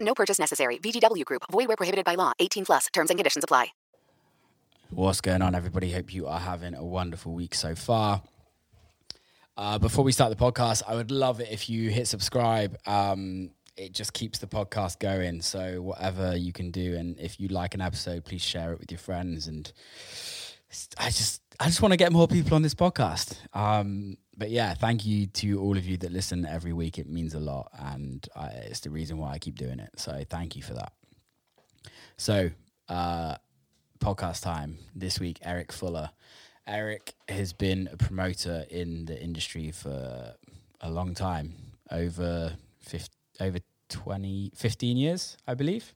No purchase necessary. VGW Group. Void where prohibited by law. 18 plus. Terms and conditions apply. What's going on, everybody? Hope you are having a wonderful week so far. Uh, before we start the podcast, I would love it if you hit subscribe. Um, it just keeps the podcast going. So whatever you can do, and if you like an episode, please share it with your friends. And I just, I just want to get more people on this podcast. Um, but yeah, thank you to all of you that listen every week. It means a lot, and I, it's the reason why I keep doing it. So thank you for that. So, uh, podcast time this week. Eric Fuller. Eric has been a promoter in the industry for a long time, over 50, over 20, 15 years, I believe.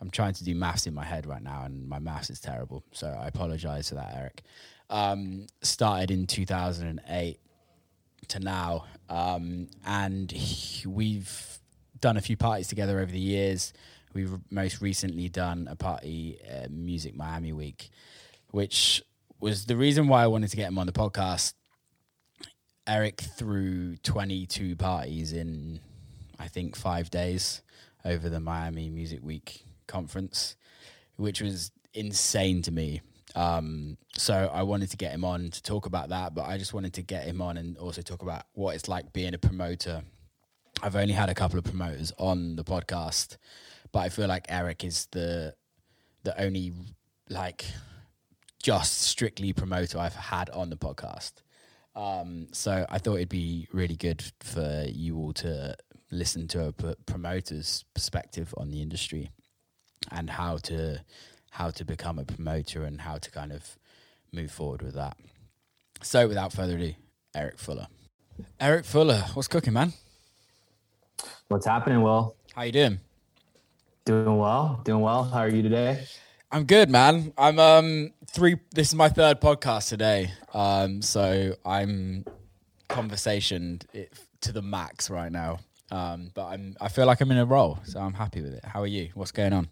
I'm trying to do maths in my head right now, and my maths is terrible. So I apologize for that, Eric. Um, started in 2008 to now, um, and he, we've done a few parties together over the years. We've most recently done a party, uh, Music Miami Week, which was the reason why I wanted to get him on the podcast. Eric threw 22 parties in, I think, five days over the Miami Music Week conference, which was insane to me. Um, so I wanted to get him on to talk about that, but I just wanted to get him on and also talk about what it's like being a promoter. I've only had a couple of promoters on the podcast, but I feel like Eric is the the only like just strictly promoter I've had on the podcast. Um, so I thought it'd be really good for you all to listen to a promoter's perspective on the industry and how to how to become a promoter and how to kind of move forward with that. So without further ado, Eric Fuller. Eric Fuller, what's cooking, man? What's happening, Will? How you doing? Doing well. Doing well. How are you today? I'm good, man. I'm um three. This is my third podcast today. Um, so I'm conversation to the max right now. Um, but I'm I feel like I'm in a role, so I'm happy with it. How are you? What's going on?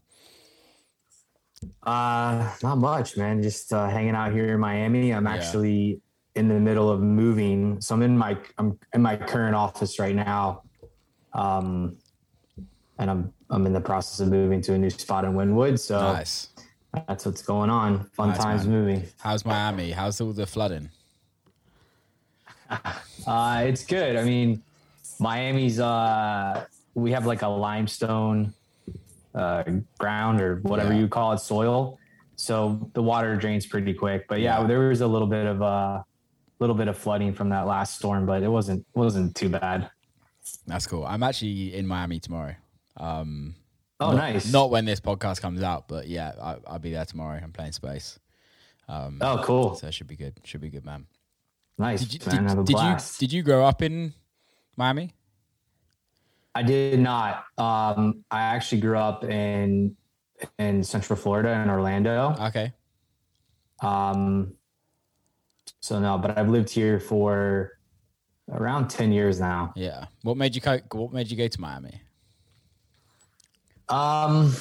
Uh, not much, man. Just uh, hanging out here in Miami. I'm yeah. actually in the middle of moving, so I'm in my I'm in my current office right now. Um, and I'm I'm in the process of moving to a new spot in Wynwood. So nice. That's what's going on. Fun nice, times man. moving. How's Miami? How's all the flooding? uh, it's good. I mean, Miami's uh, we have like a limestone uh, ground or whatever yeah. you call it, soil. So the water drains pretty quick. But yeah, yeah. there was a little bit of a uh, little bit of flooding from that last storm, but it wasn't wasn't too bad. That's cool. I'm actually in Miami tomorrow. Um, oh, not, nice. Not when this podcast comes out, but yeah, I, will be there tomorrow. I'm playing space. Um, oh, cool. So it should be good. Should be good, man. Nice. Did you, man, did, did you did you grow up in Miami? I did not. Um, I actually grew up in in Central Florida in Orlando. Okay. Um. So no, but I've lived here for around ten years now. Yeah. What made you go, What made you go to Miami? Um.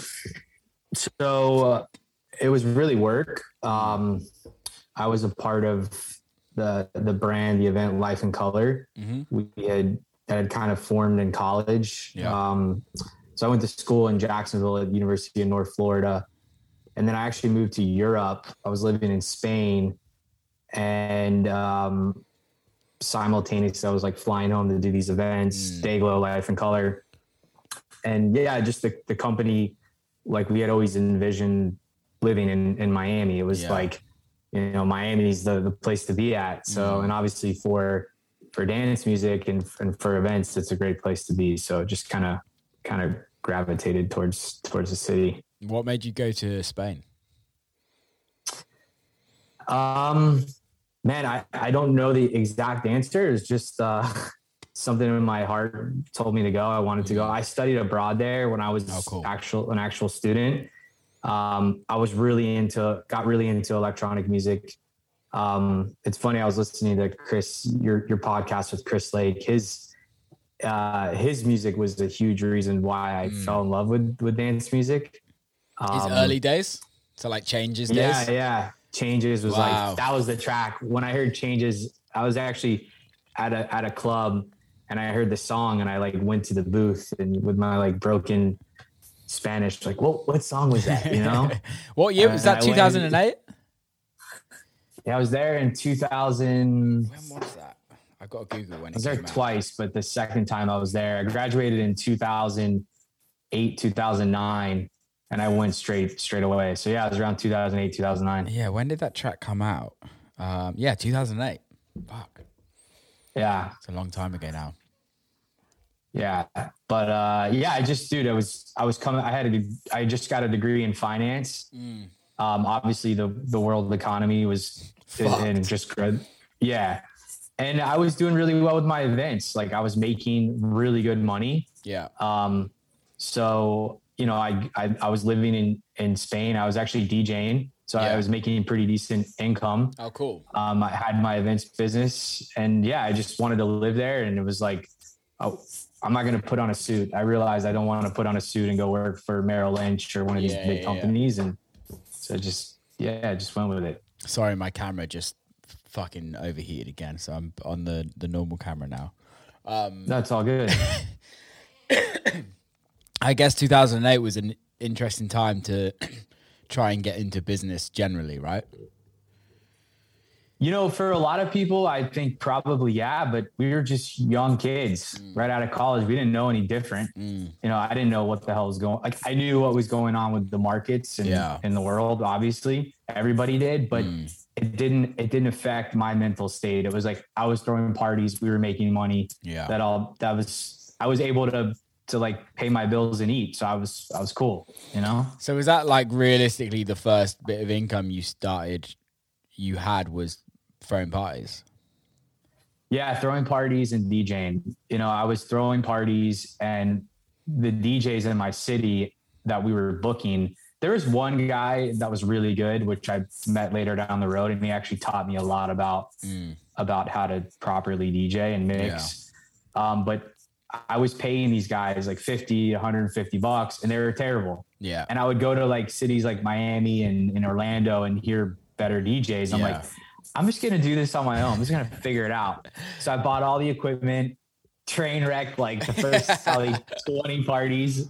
So uh, it was really work. Um, I was a part of the the brand, the event Life in Color. Mm-hmm. We had that had kind of formed in college. Yeah. Um, so I went to school in Jacksonville at University of North Florida, and then I actually moved to Europe. I was living in Spain, and um, simultaneously I was like flying home to do these events, mm. Dayglow, Life in Color, and yeah, just the the company, like we had always envisioned living in in Miami. It was yeah. like, you know, Miami's the the place to be at. So, mm. and obviously for for dance music and, and for events, it's a great place to be. So just kind of kind of gravitated towards towards the city. What made you go to Spain? Um, man, I, I don't know the exact answer. It's just uh, something in my heart told me to go. I wanted to go. I studied abroad there when I was Oh, cool. actual an actual student. Um, I was really into got really into electronic music. Um, it's funny. I was listening to Chris your your podcast with Chris Lake. His uh, his music was a huge reason why I Mm. fell in love with with dance music. His Um, early days, so like changes days. yeah, yeah. Changes was Wow. like that was the track. When I heard Changes, I was actually at a at a club and I heard the song and I like went to the booth and with my like broken Spanish, like what what song was that? You know? what year was Uh, that? 2008. Yeah, I was there in 2000. When was that? I got to Google when I was there out. twice, but the second time I was there, I graduated in 2008, 2009, and I went straight straight away. So yeah, it was around 2008, 2009. Yeah, when did that track come out? Um, yeah, 2008. Fuck, Yeah, it's a long time ago now. Yeah, but uh, yeah, I just, dude, I was, I was coming. I had a, I just got a degree in finance. Mm. Um, obviously, the the world economy was and just good. Yeah, and I was doing really well with my events. Like I was making really good money. Yeah, Um, so you know, I, I I was living in in Spain. I was actually DJing, so Yeah. I was making pretty decent income. oh cool. Um, I had my events business, and yeah, I just wanted to live there. And it was like, oh, I'm not going to put on a suit. I realized I don't want to put on a suit and go work for Merrill Lynch or one of these big yeah, companies. And so just yeah, I just went with it. Sorry, my camera just fucking overheated again, so I'm on the the normal camera now. Um, That's all good. I guess 2008 was an interesting time to try and get into business generally, right? You know, for a lot of people, I think probably yeah, but we were just young kids Mm. right out of college. We didn't know any different. You know, I didn't know what the hell was going. Like, I knew what was going on with the markets and Yeah. in the world. Obviously, everybody did, but Mm. it didn't. It didn't affect my mental state. It was like I was throwing parties. We were making money. Yeah. That all. That was. I was able to to like pay my bills and eat. So I was. I was cool. You know. So was that like realistically the first bit of income you started you had was throwing parties? Yeah, throwing parties and DJing. You know, I was throwing parties and the DJs in my city that we were booking. There was one guy that was really good, which I met later down the road, and he actually taught me a lot about Mm. about how to properly DJ and mix. Um, but I was paying these guys like 50, 150 bucks, and they were terrible. Yeah. And I would go to like cities like Miami and, and Orlando and hear better DJs. I'm Yeah. like, I'm just gonna do this on my own. I'm just gonna figure it out. So I bought all the equipment, train wrecked like the first probably 20 parties,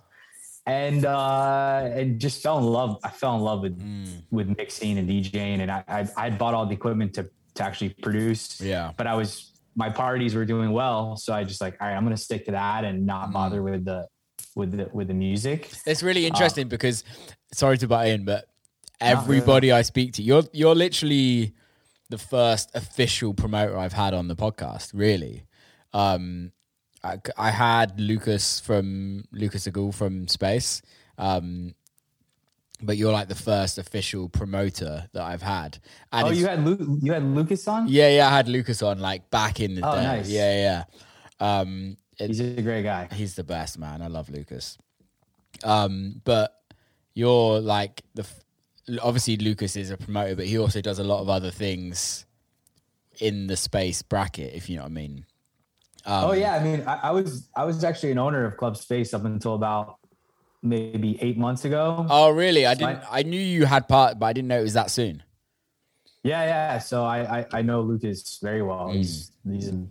and uh and just fell in love. I fell in love with Mm. with mixing and DJing, and I I I bought all the equipment to to actually produce. Yeah. But I was my parties were doing well, so I just like, all right, I'm gonna stick to that and not Mm. bother with the with the with the music. It's really interesting because sorry to butt in, but everybody I speak to, you're you're literally the first official promoter I've had on the podcast. Really, um, I, I had Lucas from Lucas Agul from Space, um, but you're like the first official promoter that I've had. And Oh, you had Lu- you had Lucas on? yeah, yeah, I had Lucas on like back in the Oh, day. nice. Yeah, yeah. Um, it- He's a great guy. He's the best man. I love Lucas. Um, but you're like the obviously Lucas is a promoter, but he also does a lot of other things in the space bracket, if you know what I mean. Um, oh yeah, I mean, I, I was I was actually an owner of Club Space up until about maybe eight months ago. Oh, really? I So didn't. I knew you had part, but I didn't know it was that soon. Yeah, yeah. So I I, I know Lucas very well. He's he's a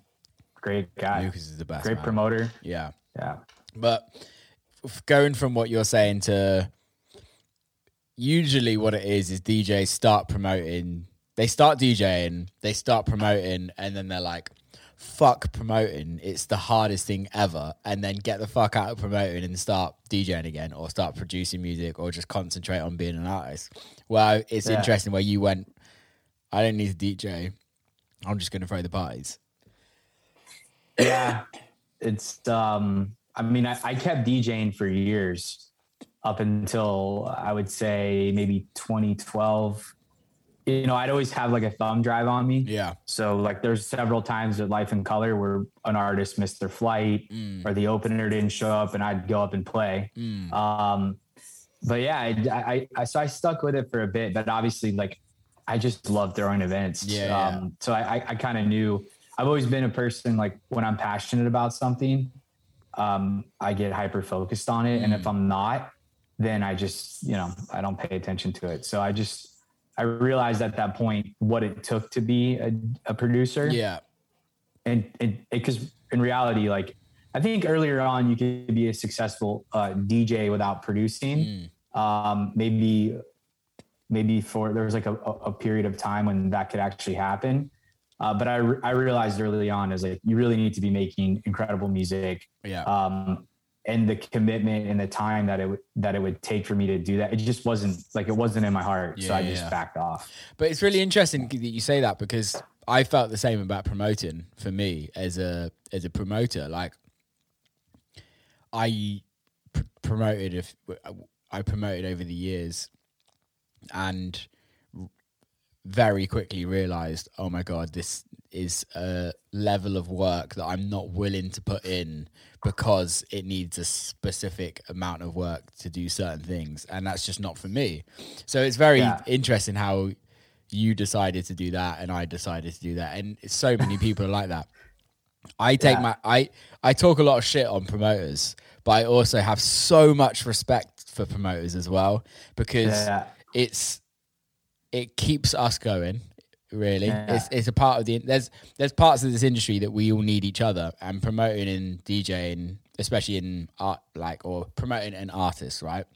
great guy, Lucas is the best. great man. promoter. Yeah. Yeah. But going from what you're saying to usually what it is is DJs start promoting, they start DJing, they start promoting, and then they're like, fuck promoting. It's the hardest thing ever. And then get the fuck out of promoting and start DJing again or start producing music or just concentrate on being an artist. Well, it's Yeah. interesting where you went, I don't need to DJ. I'm just going to throw the parties. yeah it's um i mean I, I kept djing for years up until i would say maybe 2012 you know, I'd always have like a thumb drive on me. Yeah. So like there's several times at Life in Color where an artist missed their flight Mm. or the opener didn't show up and I'd go up and play. Mm. Um, but yeah, I, I, I, so I stuck with it for a bit, but obviously like I just love throwing events. Yeah, yeah. Um, so I, I, I kind of knew I've always been a person like when I'm passionate about something, um, I get hyper focused on it. And if I'm not, then I just, you know, I don't pay attention to it. So I just, I realized at that point what it took to be a, a producer Yeah. and because in reality, like I think earlier on, you could be a successful uh, DJ without producing. Um, maybe, maybe for there was like a, a a period of time when that could actually happen. Uh, but I I realized early on is like you really need to be making incredible music. Yeah. Um, and the commitment and the time that it would that it would take for me to do that, it just wasn't like it wasn't in my heart. so I just yeah. backed off. But it's really interesting that you say that because I felt the same about promoting for me as a as a promoter. Like I pr- promoted if I promoted over the years and very quickly realized, oh my god, this is a level of work that I'm not willing to put in because it needs a specific amount of work to do certain things, and that's just not for me. So it's very Yeah. interesting how you decided to do that and I decided to do that, and so many people are like that. I take Yeah. my I I talk a lot of shit on promoters, but I also have so much respect for promoters as well because Yeah. it's it keeps us going really Yeah. it's, it's a part of the there's there's parts of this industry that we all need each other and promoting and djing especially in art like or promoting an artist right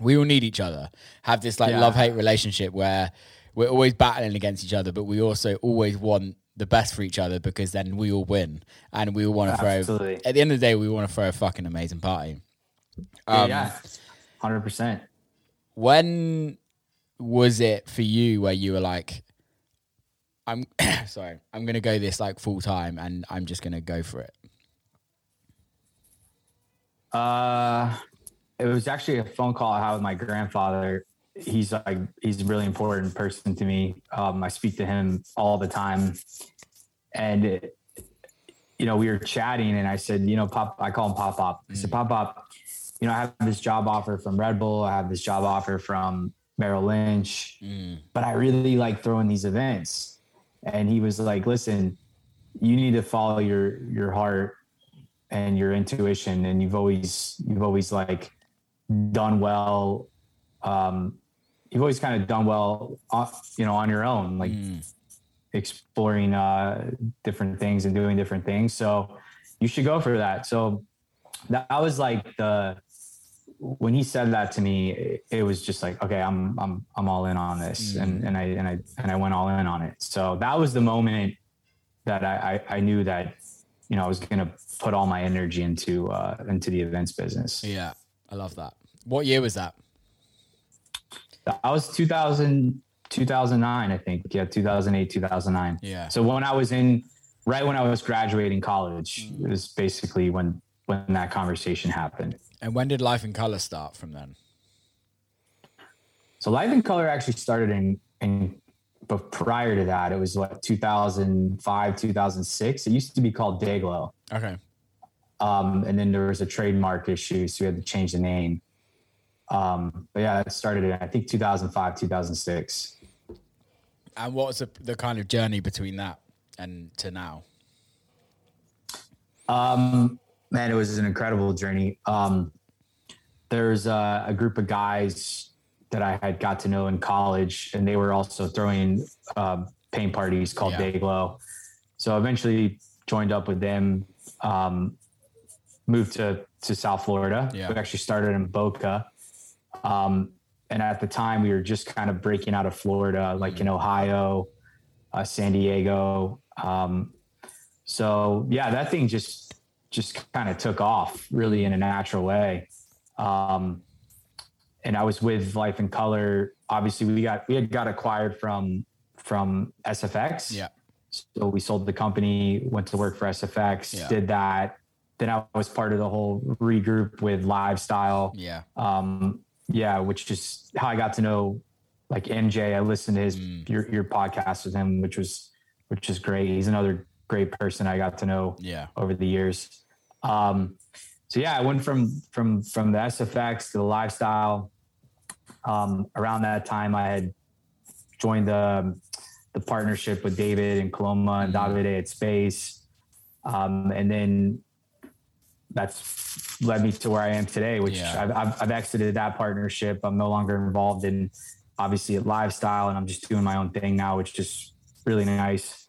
we all need each other have this like Yeah. love hate relationship where we're always battling against each other but we also always want the best for each other because then we all win and we all want to throw Absolutely. at the end of the day we want to throw a fucking amazing party Um, yeah, hundred percent. when was it for you where you were like i'm sorry i'm gonna go this like full time and i'm just gonna go for it Uh, it was actually a phone call I had with my grandfather. He's like he's a really important person to me. Um, I speak to him all the time, and it, you know we were chatting, and I said, you know, Pop, I call him Pop Pop. I said, Pop Pop, you know, I have this job offer from Red Bull. I have this job offer from Merrill Lynch, but I really like throwing these events. And he was like, listen, you need to follow your your heart and your intuition. And you've always you've always like done well um you've always kind of done well on, you know on your own like exploring uh different things and doing different things. So you should go for that. So that was like the when he said that to me it, it was just like okay i'm i'm i'm all in on this. And and i and i and i went all in on it. So that was the moment that i i, I knew that you know i was gonna put all my energy into uh into the events business. Yeah i love that. What year was that? That was 2000 2009 i think. Yeah 2008 2009 Yeah. so when i was in right when i was graduating college it was basically when when that conversation happened and when did life in color start from then So Life in Color actually started in in but prior to that, it was what 2005, 2006. It used to be called Dayglow. okay Um, and then there was a trademark issue, so we had to change the name. Um, but yeah, that started in I think 2005, 2006. and what was the, the kind of journey between that and to now Um, man, it was an incredible journey. Um, there's a, a group of guys that I had got to know in college, and they were also throwing uh, paint parties called Yeah. Dayglow. So eventually joined up with them. Um, moved to to South Florida. Yeah. We actually started in Boca. Um, and at the time, we were just kind of breaking out of Florida, like in Ohio, uh, San Diego. Um, so yeah, that thing just just kind of took off really in a natural way. Um, and I was with Life in Color. Obviously, we got we had got acquired from from SFX. yeah So we sold the company, went to work for SFX, Yeah. did that. Then I was part of the whole regroup with LiveStyle. yeah Um, yeah, which is how I got to know like MJ. I listened to his Mm. your your podcast with him, which was which is great. He's another great person I got to know Yeah. over the years. Um, so yeah, I went from from from the SFX to the LiveStyle. Um, around that time, I had joined the the partnership with David and Coloma and Mhm. Davide at Space, um, and then that's led me to where I am today. Which Yeah. I've, I've, I've exited that partnership. I'm no longer involved in obviously at LiveStyle, and I'm just doing my own thing now, which is really nice.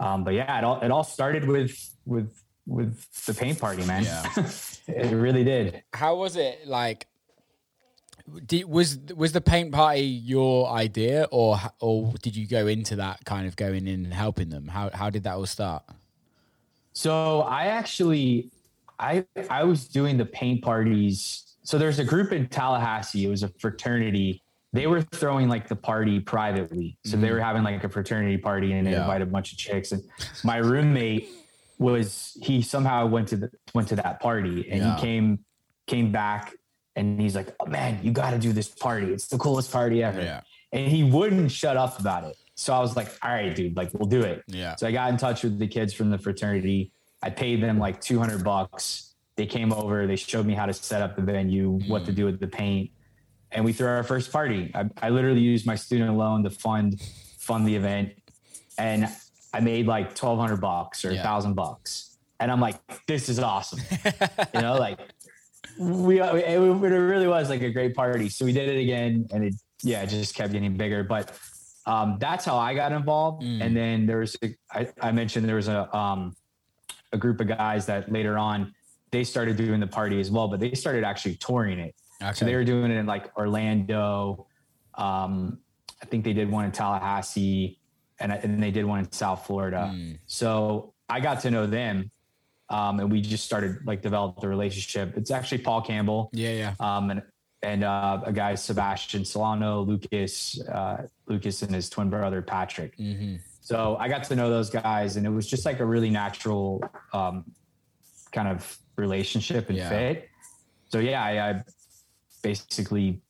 Um, but yeah, it all it all started with with with the paint party, man. Yeah. it really did. How was it like? Did, was was the paint party your idea, or or did you go into that kind of going in and helping them? How how did that all start? So I actually, I I was doing the paint parties. So there's a group in Tallahassee. It was a fraternity. They were throwing like the party privately. So they mm-hmm. were having like a fraternity party and they Yeah. invited a bunch of chicks. And my roommate was he somehow went to the went to that party and Yeah. he came came back and he's like, oh, man, you got to do this party. It's the coolest party ever. And he wouldn't shut up about it. So I was like, all right, dude, like we'll do it. yeah, So I got in touch with the kids from the fraternity. I paid them like 200 bucks. They came over, they showed me how to set up the venue, what to mm. do with the paint. And we threw our first party. I, I literally used my student loan to fund fund the event. And I made like 1200 bucks or a Yeah. thousand bucks. And I'm like, this is awesome. you know, like we, it, it really was like a great party. So we did it again and it, yeah, it just kept getting bigger. But um, that's how I got involved. Mm. And then there was, a, I, I mentioned there was a, um, a group of guys that later on they started doing the party as well, but they started actually touring it. Okay. So they were doing it in like Orlando. Um, I think they did one in Tallahassee and, and they did one in South Florida. Mm. So I got to know them. Um, and we just started like develop the relationship. It's actually Paul Campbell yeah, yeah, um, and and uh, a guy Sebastian Solano, Lucas, uh, Lucas and his twin brother Patrick. hmm So I got to know those guys, and it was just like a really natural um, kind of relationship and Yeah. fit. So yeah, I, I basically,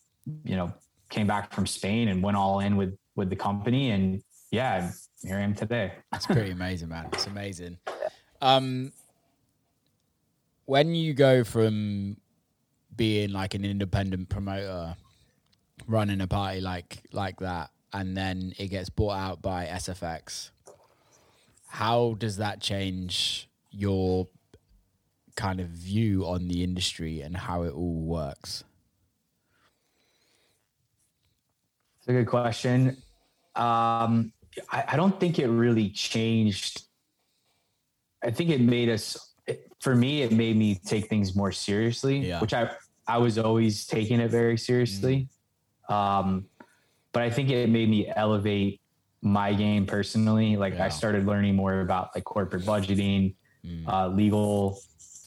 you know, came back from Spain and went all in with with the company, and yeah, here I am today. It's pretty amazing, man. It's amazing. Um, when you go from being like an independent promoter, running a party like like that, and then it gets bought out by SFX, how does that change your kind of view on the industry and how it all works? It's a good question. Um, I, I don't think it really changed. I think it made us, it- for me, it made me take things more seriously, Yeah. which I, I was always taking it very seriously. Um, but I think it made me elevate my game personally. Like Yeah. I started learning more about like corporate budgeting, Mm. uh, legal,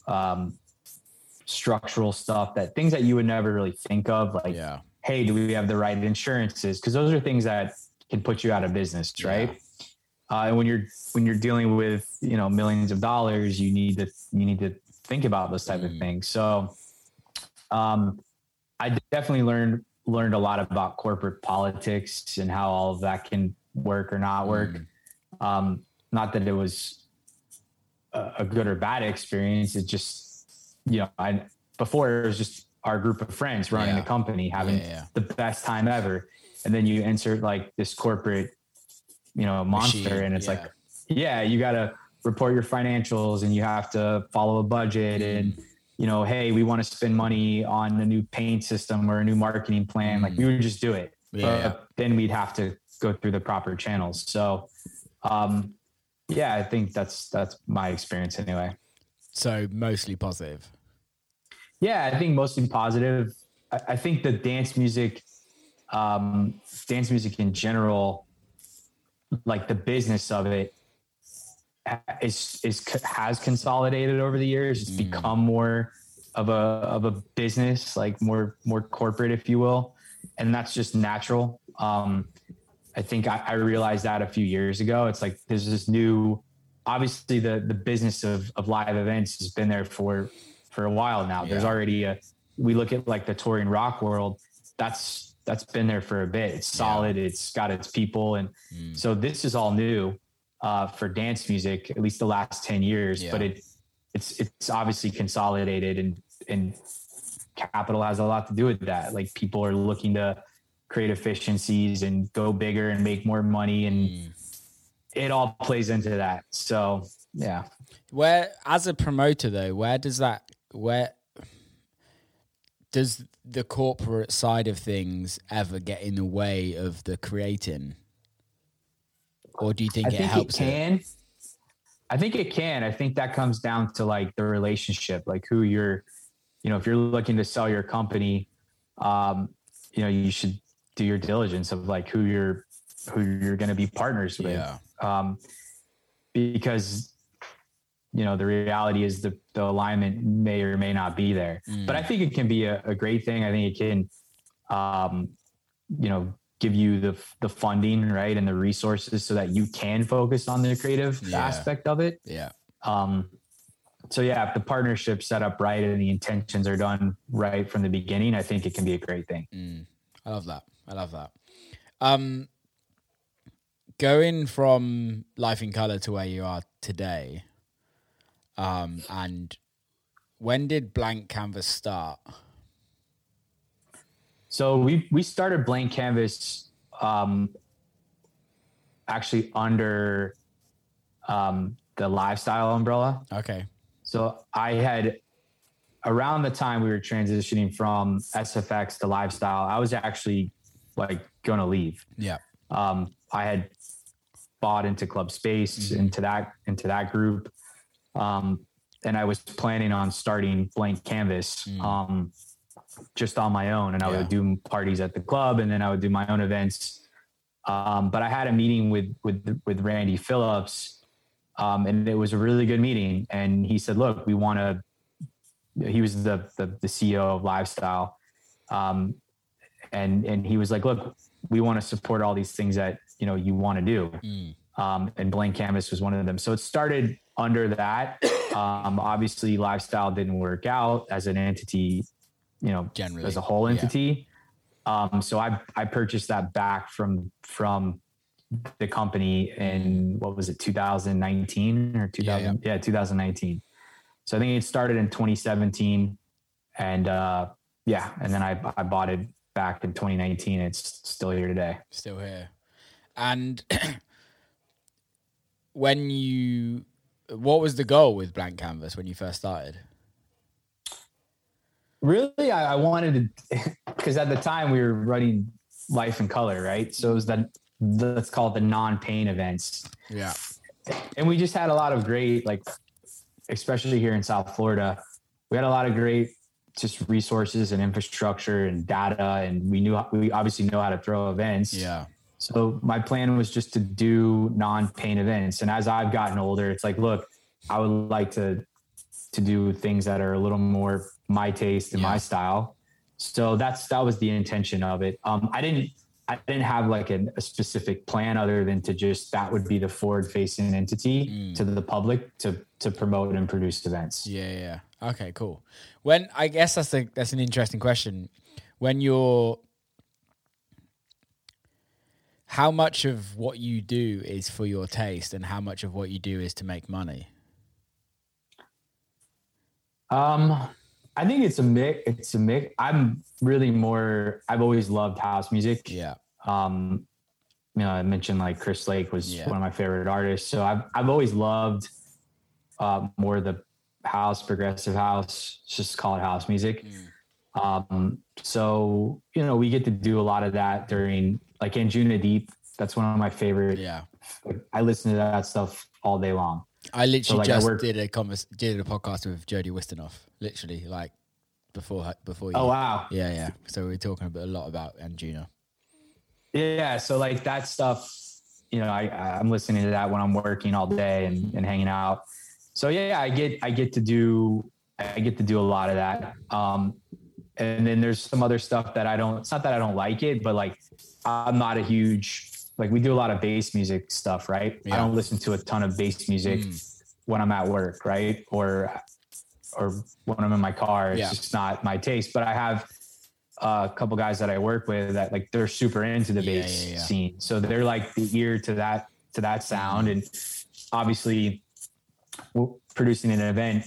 um, structural stuff that things that you would never really think of. Like, Yeah, hey, do we have the right insurances? Because those are things that can put you out of business, right? Uh, and when you're when you're dealing with you know millions of dollars, you need to you need to think about those type Mm. of things. So, um, I definitely learned learned a lot about corporate politics and how all of that can work or not work. Mm. Um, not that it was a, a good or bad experience. It just you know I before it was just our group of friends running Yeah. the company having Yeah, the best time ever and then you insert like this corporate you know monster Machine, and it's like yeah you got to report your financials and you have to follow a budget and you know hey we want to spend money on a new paint system or a new marketing plan like we would just do it Mm. Yeah. but then we'd have to go through the proper channels so um yeah i think that's that's my experience anyway So mostly positive. Yeah, I think mostly positive. I, I think the dance music, um, dance music in general, like the business of it, is is has consolidated over the years. It's become more of a of a business, like more more corporate, if you will, and that's just natural. Um, I think I, I realized that a few years ago. It's like there's this new, obviously the the business of of live events has been there for for a while now. There's already a we look at like the touring rock world. That's that's been there for a bit. It's solid. It's got its people, and so this is all new uh, for dance music, at least the last ten years. Yeah. But it it's it's obviously consolidated, and and capital has a lot to do with that. Like people are looking to create efficiencies and go bigger and make more money, and it all plays into that. So yeah. Where, as a promoter, though, where does that where does the corporate side of things ever get in the way of the creating, or do you think, I it think helps? it can. I think it can. I think that comes down to like the relationship, like who you're, you know, if you're looking to sell your company, um, you know, you should do your diligence of like who you're, who you're going to be partners with. Yeah. Um, because, you know, the reality is the, the alignment may or may not be there, but I think it can be a, a great thing. I think it can, um, you know, give you the the funding right and the resources so that you can focus on the creative Yeah. aspect of it. Yeah, Um, so yeah, if the partnership's set up right and the intentions are done right from the beginning, I think it can be a great thing. I love that. I love that. Um, going from life in color to where you are today, um, and when did blank canvas start? So we we started blank canvas um, actually under um, the LiveStyle umbrella. Okay. So I had around the time we were transitioning from SFX to LiveStyle, I was actually like going to leave. Yeah. Um, I had bought into Club Space into that into that group, um, and I was planning on starting Blank Canvas um, just on my own, and I Yeah. would do parties at the club, and then I would do my own events. Um, but I had a meeting with with with Randy Phillips, um, and it was a really good meeting. And he said, "Look, we want to." He was the, the the CEO of LiveStyle, um, and and he was like, "Look, we want to support all these things that you know you want to do." Um, and Blank Canvas was one of them. So it started under that. Um, obviously, LiveStyle didn't work out as an entity, you know, Generally, as a whole yeah. entity. Um, so I I purchased that back from from the company in what was it 2019 or 2000 yeah, 2019 so i think it started in 2017 and uh yeah and then i i bought it back in 2019 it's still here today Still here. And when you, what was the goal with blank canvas when you first started? really i, I wanted to because at the time we were running life in color right so it was the let's call it the non-pain events Yeah. and we just had a lot of great like especially here in south florida we had a lot of great just resources and infrastructure and data and we knew we obviously know how to throw events Yeah. So my plan was just to do non-pain events and as i've gotten older it's like look i would like to to do things that are a little more my taste and Yeah. my style so that's that was the intention of it um i didn't i didn't have like an, a specific plan other than to just that would be the forward facing entity to the public to to promote and produce events Yeah, yeah. yeah. Okay, cool. When I guess that's a that's an interesting question. When you're how much of what you do is for your taste and how much of what you do is to make money? Um, I think it's a mix. It's a mix. I'm really more. I've always loved house music. Yeah. Um, you know, I mentioned like Chris Lake was Yeah. one of my favorite artists. So I've I've always loved uh, more the house, progressive house. Just call it house music. Um, so you know, we get to do a lot of that during like Anjuna Deep. That's one of my favorite. Yeah. I listen to that stuff all day long. I literally like, I just work- did a convers- did a podcast with Jody Wisternoff, literally like before before you. Oh wow. Yeah, yeah. So we were talking a, bit, a lot about Anjuna. Yeah, so like that stuff, you know, I I'm listening to that when I'm working all day and, and hanging out. So yeah, I get I get to do I get to do a lot of that. Um, and then there's some other stuff that I don't. It's not that I don't like it, but like I'm not a huge like we do a lot of bass music stuff, right? Yeah. I don't listen to a ton of bass music when I'm at work, right? Or or when I'm in my car. It's Yeah. just not my taste. But I have a couple guys that I work with that like they're super into the Yeah, bass yeah, yeah. scene, so they're like the ear to that to that sound, and obviously, producing an event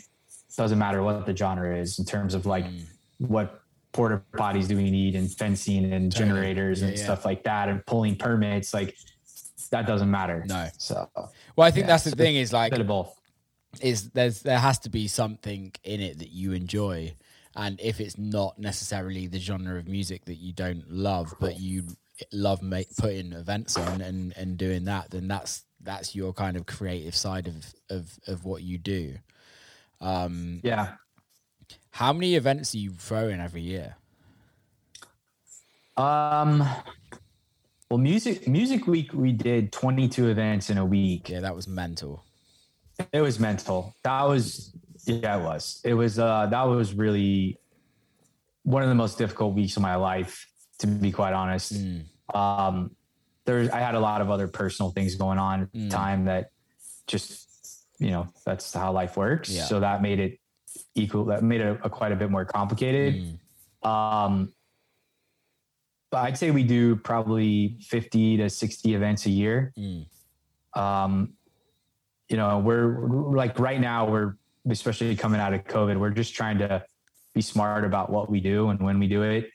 doesn't matter what the genre is in terms of like Mm. what porta potties do we need and fencing and generators Yeah, and yeah. stuff like that, and pulling permits like that doesn't matter. No. so Well, I think Yeah, that's the thing is like bit of both. is there's there has to be something in it that you enjoy and if it's not necessarily the genre of music that you don't love but you love make, putting events on and and doing that then that's that's your kind of creative side of of of what you do um Yeah. How many events are you throwing every year Um. Well, music music week we did 22 events in a week. yeah that was mental It was mental. That was yeah, it was. It was uh that was really one of the most difficult weeks of my life, to be quite honest. Mm. Um there's I had a lot of other personal things going on at the Mm. time that just you know, that's how life works. Yeah. So that made it equal that made it a, quite a bit more complicated. Mm. Um, but I'd say we do probably 50 to 60 events a year. Mm. Um, you know, we're, we're like right now, we're especially coming out of COVID, we're just trying to be smart about what we do and when we do it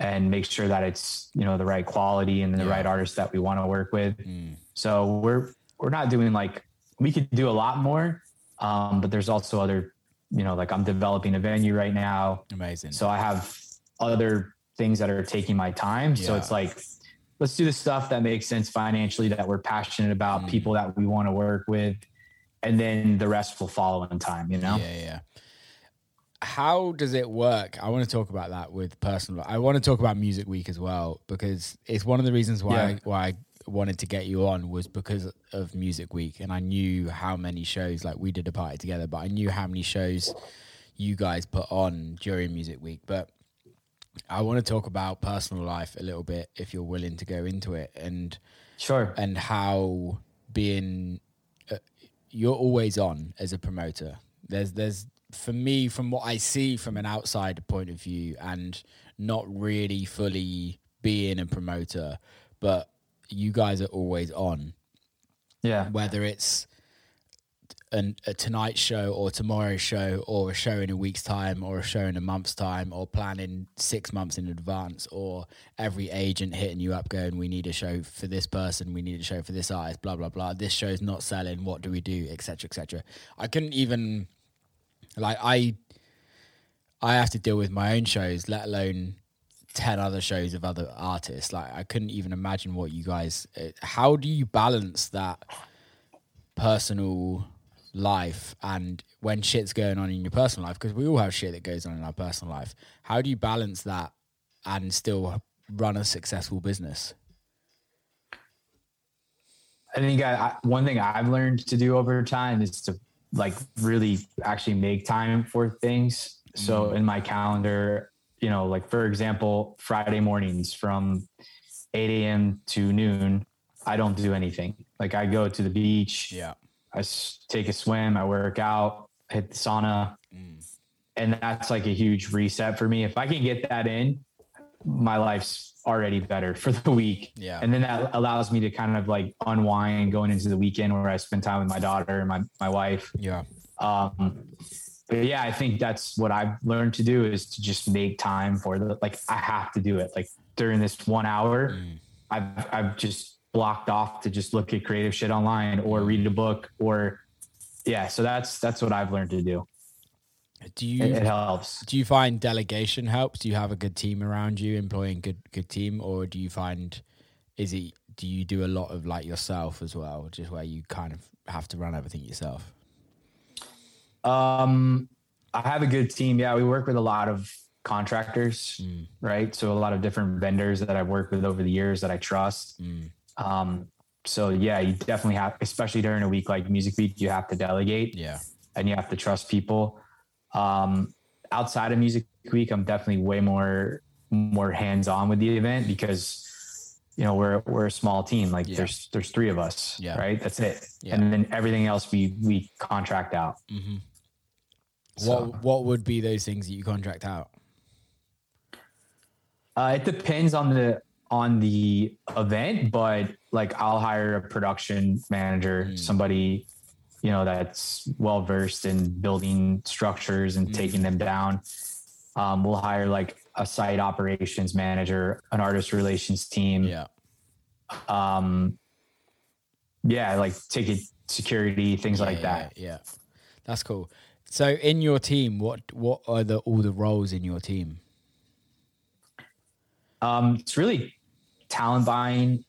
and make sure that it's, you know, the right quality and the Yeah. right artists that we want to work with. Mm. So we're, we're not doing like, we could do a lot more. Um, but there's also other, you know, like I'm developing a venue right now. amazing So I have other things that are taking my time. So it's like, let's do the stuff that makes sense financially, that we're passionate about, Mm. people that we want to work with, and then the rest will follow in time. You know? Yeah, yeah. How does it work? I want to talk about that with personal. I want to talk about Music Week as well because it's one of the reasons why Yeah. I, why I wanted to get you on was because of Music Week, and I knew how many shows like we did a party together, but I knew how many shows you guys put on during Music Week. But I want to talk about personal life a little bit if you're willing to go into it and Sure. and how being uh, you're always on as a promoter there's there's for me from what i see from an outside point of view and not really fully being a promoter but you guys are always on. Yeah. whether it's an, a tonight show or tomorrow's show or a show in a week's time or a show in a month's time or planning six months in advance or every agent hitting you up going we need a show for this person. We need a show for this artist blah blah blah. This show's not selling. What do we do? Etc etc i couldn't even like i i have to deal with my own shows let alone 10 other shows of other artists. Like i couldn't even imagine what you guys uh, how do you balance that personal life and when shit's going on in your personal life? Because we all have shit that goes on in our personal life. How do you balance that and still run a successful business? I think I, I, one thing I've learned to do over time is to like really actually make time for things. So in my calendar, you know, like for example, Friday mornings from 8 a.m. to noon, I don't do anything. Like I go to the beach, yeah I take a swim, I work out, hit the sauna, and that's like a huge reset for me. If I can get that in, my life's already better for the week. Yeah. And then that allows me to kind of like unwind going into the weekend where I spend time with my daughter and my, my wife. yeah Um, but yeah, I think that's what I've learned to do is to just make time for the, like, I have to do it. Like during this one hour, mm. I've, I've just blocked off to just look at creative shit online or read a book or yeah. So that's, that's what I've learned to do. do you It, it helps. do you find delegation helps do you have a good team around you employing good good team or do you find is it do you do a lot of like yourself as well just where you kind of have to run everything yourself Um, I have a good team. Yeah, we work with a lot of contractors, right? So a lot of different vendors that I've worked with over the years that I trust. Um, so yeah, you definitely have, especially during a week like Music Week, you have to delegate yeah and you have to trust people. Um, outside of Music Week, I'm definitely way more more hands on with the event because you know we're we're a small team. Like Yeah. there's there's three of us, Yeah. right? That's it, Yeah. and then everything else we we contract out. So- what what would be those things that you contract out Uh, it depends on the on the event, but like I'll hire a production manager, somebody you know that's well versed in building structures and taking them down. Um, we'll hire like a site operations manager, an artist relations team. Yeah. Um, yeah, like ticket security, things like yeah, that. Yeah, that's cool. So, in your team, what what are the all the roles in your team? Um, it's really talent buying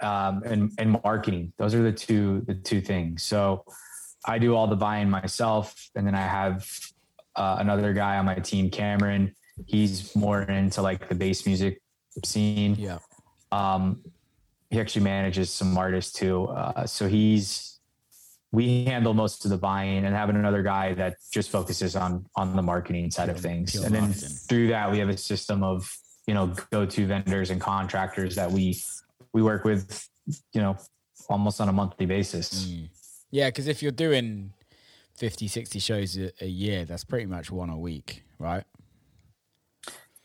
um, and and marketing. Those are the two the two things. So I do all the buying myself, and then I have uh, another guy on my team, Cameron. He's more into like the bass music scene. Yeah. Um, he actually manages some artists too. Uh, so he's we handle most of the buying and having another guy that just focuses on on the marketing side of things. and then through that we have a system of you know go-to vendors and contractors that we we work with you know almost on a monthly basis. Mm. Yeah, because if you're doing 50, 60 shows a, a year, that's pretty much one a week, right?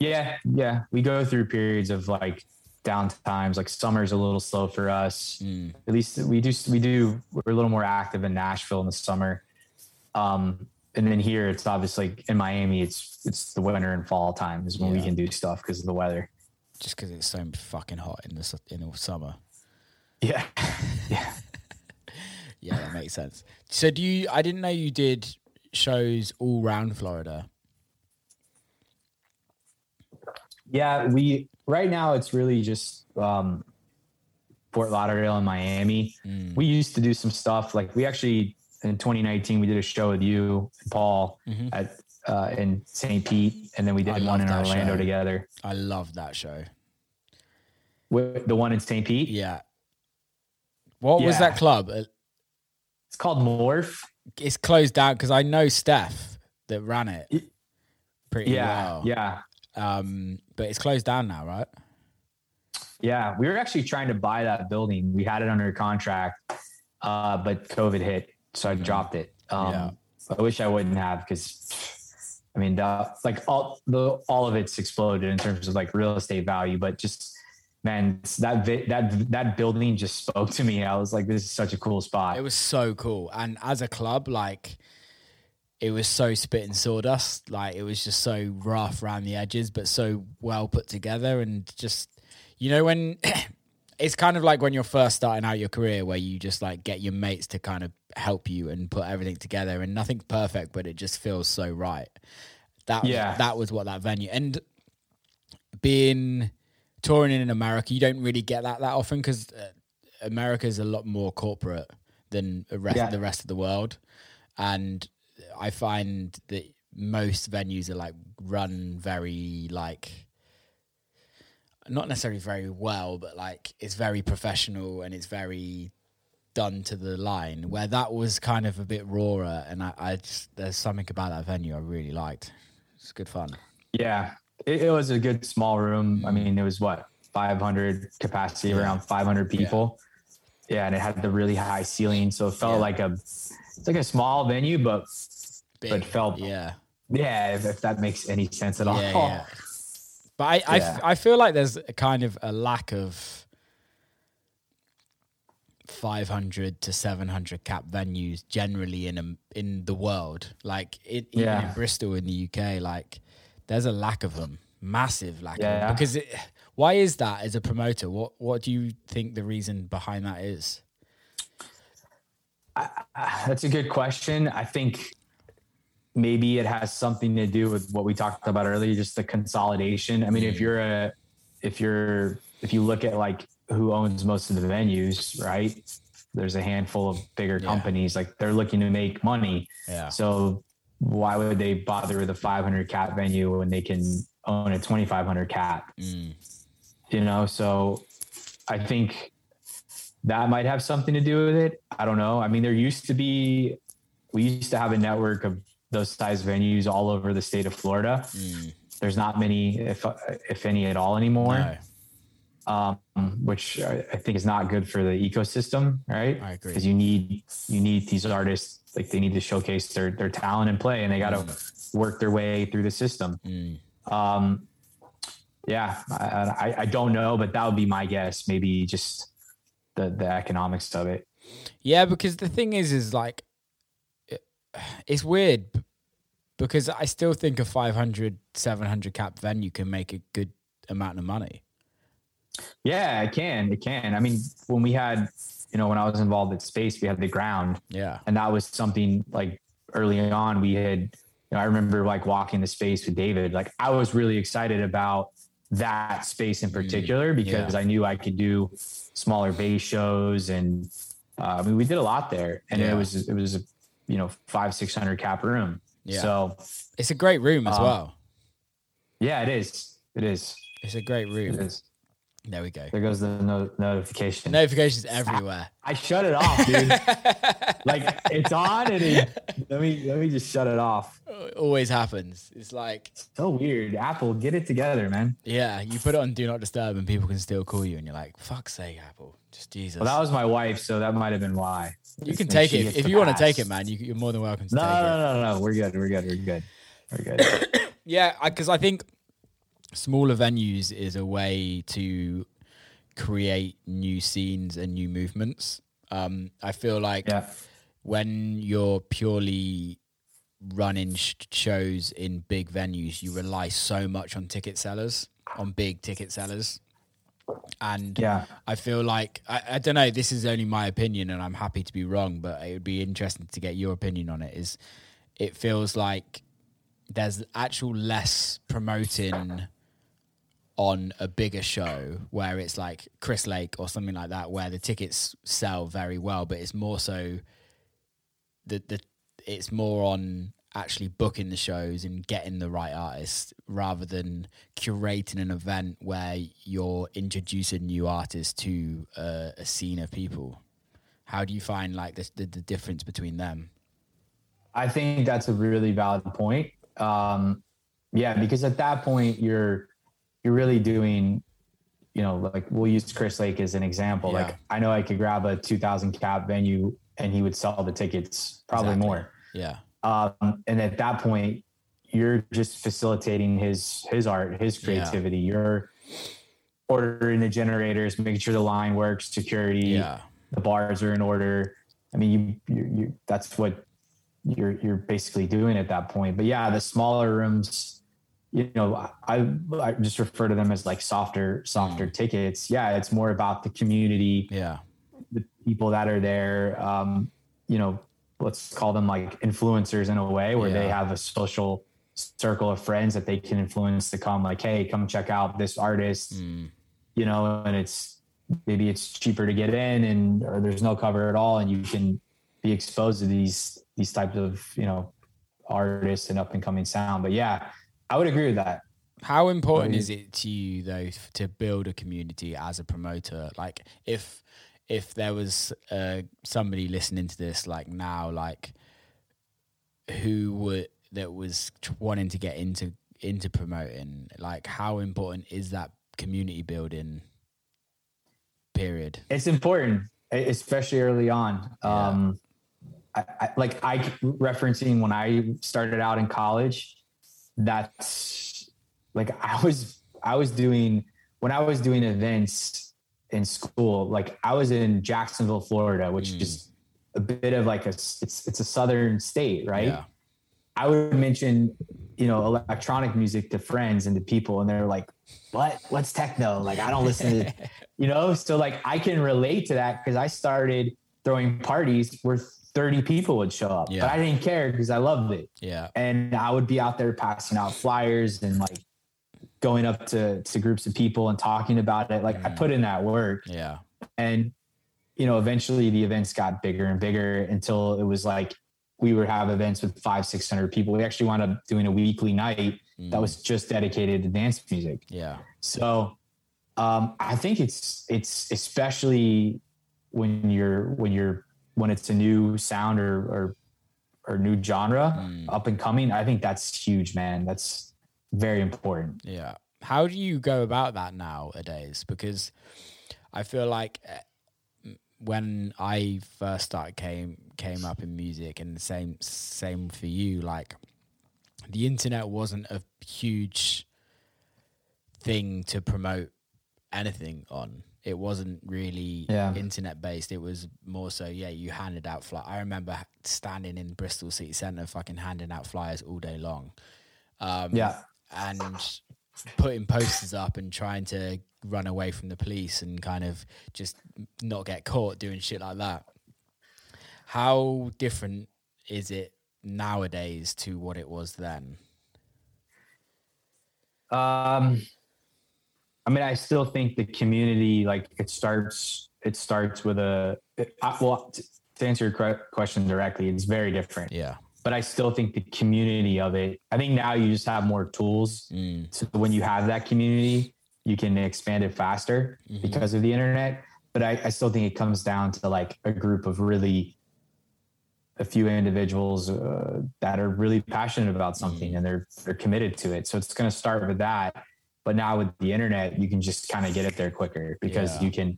Yeah, yeah. We go through periods of like down times. Like summer's a little slow for us. Mm. At least we do we do we're a little more active in Nashville in the summer. Um and then here it's obviously in Miami it's it's the winter and fall time is when we can do stuff because of the weather. Just because it's so fucking hot in the in the summer. Yeah. yeah. Yeah, that makes sense. So, do you? I didn't know you did shows all round Florida. Yeah, we right now it's really just um Fort Lauderdale and Miami. Mm. We used to do some stuff like we actually in 2019 we did a show with you and Paul Mhm. at uh in St. Pete and then we did love one in Orlando show. together. I love that show. With the one in St. Pete. Yeah. What was that club? Uh, It's called Morph. It's closed down because I know Steph that ran it pretty Yeah. well. Yeah. Um, but it's closed down now, right? Yeah. We were actually trying to buy that building. We had it under contract, uh, but COVID hit. So I dropped it. Um, Yeah. I wish I wouldn't have because I mean, the, like all the all of it's exploded in terms of like real estate value, but just man, that vi- that that building just spoke to me. I was like, this is such a cool spot. It was so cool. And as a club, like it was so spit and sawdust. Like it was just so rough around the edges, but so well put together. And just, you know, when it's kind of like when you're first starting out your career where you just like get your mates to kind of help you and put everything together and nothing's perfect, but it just feels so right. That, Yeah. that was what that venue and being touring in America, you don't really get that that often because uh, America is a lot more corporate than the rest, Yeah. the rest of the world, and I find that most venues are like run very like not necessarily very well, but like it's very professional and it's very done to the line. Where that was kind of a bit rawer, and I, I just there's something about that venue I really liked. It's good fun. yeah, it, it was a good small room. I mean, it was what 500 capacity, Yeah. around 500 people. Yeah. and it had the really high ceiling, so it felt Yeah. like a it's like a small venue, but Big, felt- yeah. yeah, if, if that makes any sense at all. Yeah, yeah. But I, I, f- Yeah. I feel like there's a kind of a lack of 500 to 700 cap venues generally in a, in the world. Like it, even Yeah. in Bristol in the UK, like there's a lack of them, massive lack of them. Yeah. Because it, why is that as a promoter? What what do you think the reason behind that is? That's a good question. I think maybe it has something to do with what we talked about earlier, just the consolidation. I mean, if you're a, if you're, if you look at like who owns most of the venues, right? There's a handful of bigger Yeah. companies, like they're looking to make money. Yeah. So why would they bother with a 500 cap venue when they can own a 2,500 cap? Mm. you know so i think that might have something to do with it i don't know i mean there used to be we used to have a network of those size venues all over the state of florida Mm. there's not many if if any at all anymore No, um, which I, I think is not good for the ecosystem right I agree. because you need you need these artists like they need to showcase their their talent and play and they got to work their way through the system Mm. um, yeah, I, I, I don't know, but that would be my guess. Maybe just the the economics of it. Yeah, because the thing is, is like, it's weird because I still think a 500, 700 cap venue can make a good amount of money. Yeah, it can. It can. I mean, when we had, you know, when I was involved at Space, we had the ground, Yeah. and that was something like early on we had. You know, I remember like walking the space with David. Like I was really excited about that space in particular because yeah. I knew I could do smaller bass shows, and uh, I mean, we did a lot there, and Yeah. it was it was a you know five six hundred cap room. Yeah. So It's a great room as Um, well. yeah, it is. It is. It's a great room. is. There we go. There goes the no- notification. Notifications everywhere. I shut it off, dude. like it's on and it, let me let me just shut it off. It always happens. It's like, So weird. Apple, get it together, man. yeah, you put it on Do Not Disturb and people can still call you and you're like, fuck's sake, Apple. Just Jesus. Well, that was my wife, so that might have been why. you can take it. If you want to take it, man, you, you're more than welcome to No, take no, it. no, no, no. We're good. We're good. We're good. We're good. Yeah, because I think smaller venues is a way to create new scenes and new movements. Um, I feel like Yeah. when you're purely running sh- shows in big venues, you rely so much on ticket sellers, on big ticket sellers. And Yeah. I feel like I, I don't know. This is only my opinion, and I'm happy to be wrong. But it would be interesting to get your opinion on it. Is it feels like there's actual less promoting on a bigger show where it's like Chris Lake or something like that, where the tickets sell very well, but it's more so the the it's more on actually booking the shows and getting the right artists rather than curating an event where you're introducing new artists to a, a scene of people. How do you find like the, the, the difference between them? I think that's a really valid point. Um, yeah, because at that point you're you're really doing, you know, like we'll use Chris Lake as an example. Yeah. Like I know I could grab a 2,000 cap venue and he would sell the tickets probably Exactly. more. Yeah, Um, and at that point, you're just facilitating his his art, his Yeah. creativity. You're ordering the generators, making sure the line works, security, yeah, the bars are in order. I mean, you, you, you that's what you're you're basically doing at that point. But yeah, the smaller rooms, you know, I I just refer to them as like softer softer tickets. Yeah, it's more about the community, yeah, the people that are there. Um, you know, let's call them like influencers in a way, where they have a social circle of friends that they can influence to come. Like, hey, come check out this artist mm, you know, and it's maybe it's cheaper to get in and or there's no cover at all and you can be exposed to these these types of, you know, artists and up and coming sound. But yeah, I would agree with that. How important is it to you though to build a community as a promoter? Like if if there was uh, somebody listening to this like now, like who would that was wanting to get into into promoting, like how important is that community building period? It's important, especially early on. Yeah. Um I, I like I referencing when I started out in college, that's like I was I was doing when I was doing events in school, like I was in Jacksonville, Florida, which Mm. is a bit of like a it's it's a southern state, right? Yeah, I would mention, you know, electronic music to friends and to people, and they're like, "What? What's techno?" Like, I don't listen to, you know. So like, I can relate to that because I started throwing parties where 30 people would show up, Yeah. but I didn't care because I loved it, yeah, and I would be out there passing out flyers and like going up to to groups of people and talking about it. Like, I Mm. put in that work, yeah, and you know eventually the events got bigger and bigger until it was like we would have events with five six hundred people we actually wound up doing a weekly night that Mm. was just dedicated to dance music yeah, so um, i think it's it's especially when you're when you're when it's a new sound or or, or new genre Mm. up and coming i think that's huge man that's very important Yeah. How do you go about that nowadays? Because I feel like uh, when I first started came came up in music, and the same same for you. Like the internet wasn't a huge thing to promote anything on. It wasn't really Yeah. internet based. It was more so, yeah, you handed out flyers. I remember standing in Bristol City Centre, fucking handing out flyers all day long. Um, Yeah. and putting posters up and trying to run away from the police and kind of just not get caught doing shit like that. How different is it nowadays to what it was then? Um, I mean, I still think the community, like it starts, it starts with a, it, I, well, t- to answer your que- question directly, it's very different, Yeah. but I still think the community of it, I think now you just have more tools. Mm. So when you have that community, you can expand it faster Mm-hmm. because of the internet. But I, I still think it comes down to like a group of really a few individuals uh, that are really passionate about something and they're they're committed to it. So it's going to start with that. But now with the internet, you can just kind of get it there quicker because Yeah. you can,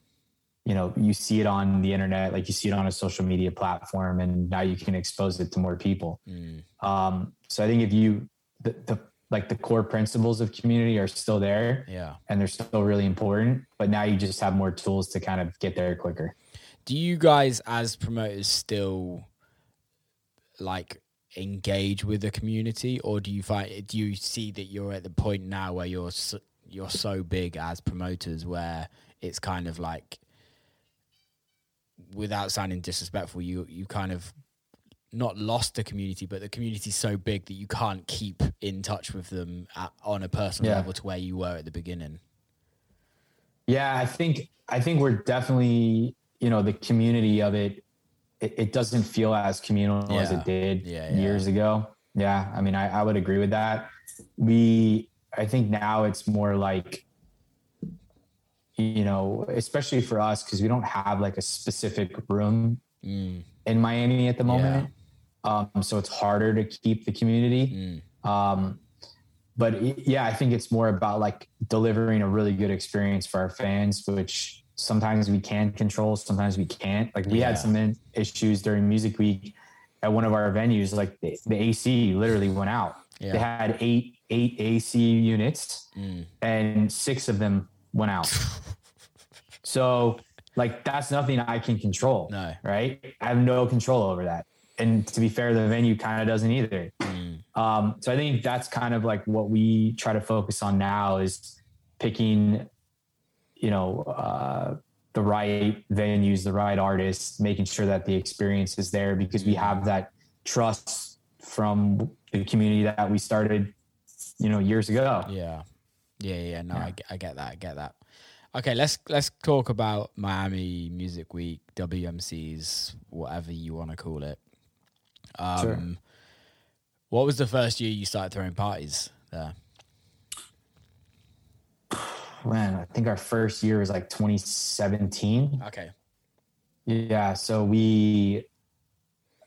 you know, you see it on the internet, like you see it on a social media platform, and now you can expose it to more people. Mm. Um, so I think if you the, the like the core principles of community are still there Yeah. and they're still really important, but now you just have more tools to kind of get there quicker. Do you guys, as promoters, still like engage with the community, or do you find do you see that you're at the point now where you're so, you're so big as promoters where it's kind of like, without sounding disrespectful, you you kind of not lost the community, but the community's so big that you can't keep in touch with them at, on a personal Yeah. level to where you were at the beginning. Yeah, I think I think we're definitely you know the community of it. It, it doesn't feel as communal as it did Yeah, yeah. years ago. Yeah, I mean, I, I would agree with that. We, I think now it's more like, you know, especially for us because we don't have like a specific room Mm, in Miami at the moment. Um, so it's harder to keep the community. mm, Um, but yeah, I think it's more about like delivering a really good experience for our fans, which sometimes we can control, sometimes we can't. Like we Yeah. had some issues during Music Week at one of our venues. Like the, the AC literally went out. They had eight eight AC units, Mm, and six of them went out. so like that's nothing I can control no. right? I have no control over that. And to be fair, the venue kind of doesn't either. Mm, Um, so I think that's kind of like what we try to focus on now is picking, you know, uh, the right venues, the right artists, making sure that the experience is there because we have that trust from the community that we started, you know, years ago. Yeah, yeah, yeah. No, Yeah. I, get- I get that. I get that. Okay, let's let's talk about Miami Music Week, WMCs, whatever you want to call it. Um, Sure. What was the first year you started throwing parties there? Man, I think our first year was like 2017. Okay. Yeah. So we,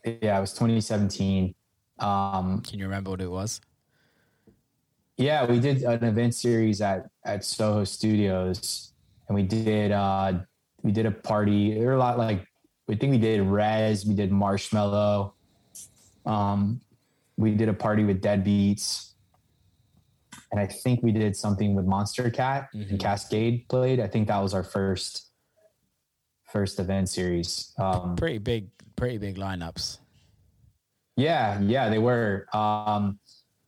yeah, it was 2017. Um, Can you remember what it was? yeah, we did an event series at, at Soho Studios and we did, uh, we did a party. There were a lot like, we think we did Rezz, we did Marshmello. Um, we did a party with Deadbeats. And I think we did something with Monstercat Mhm. and Kaskade played. I think that was our first, first event series. Um, Pretty big, pretty big lineups. Yeah, yeah, they were. Um,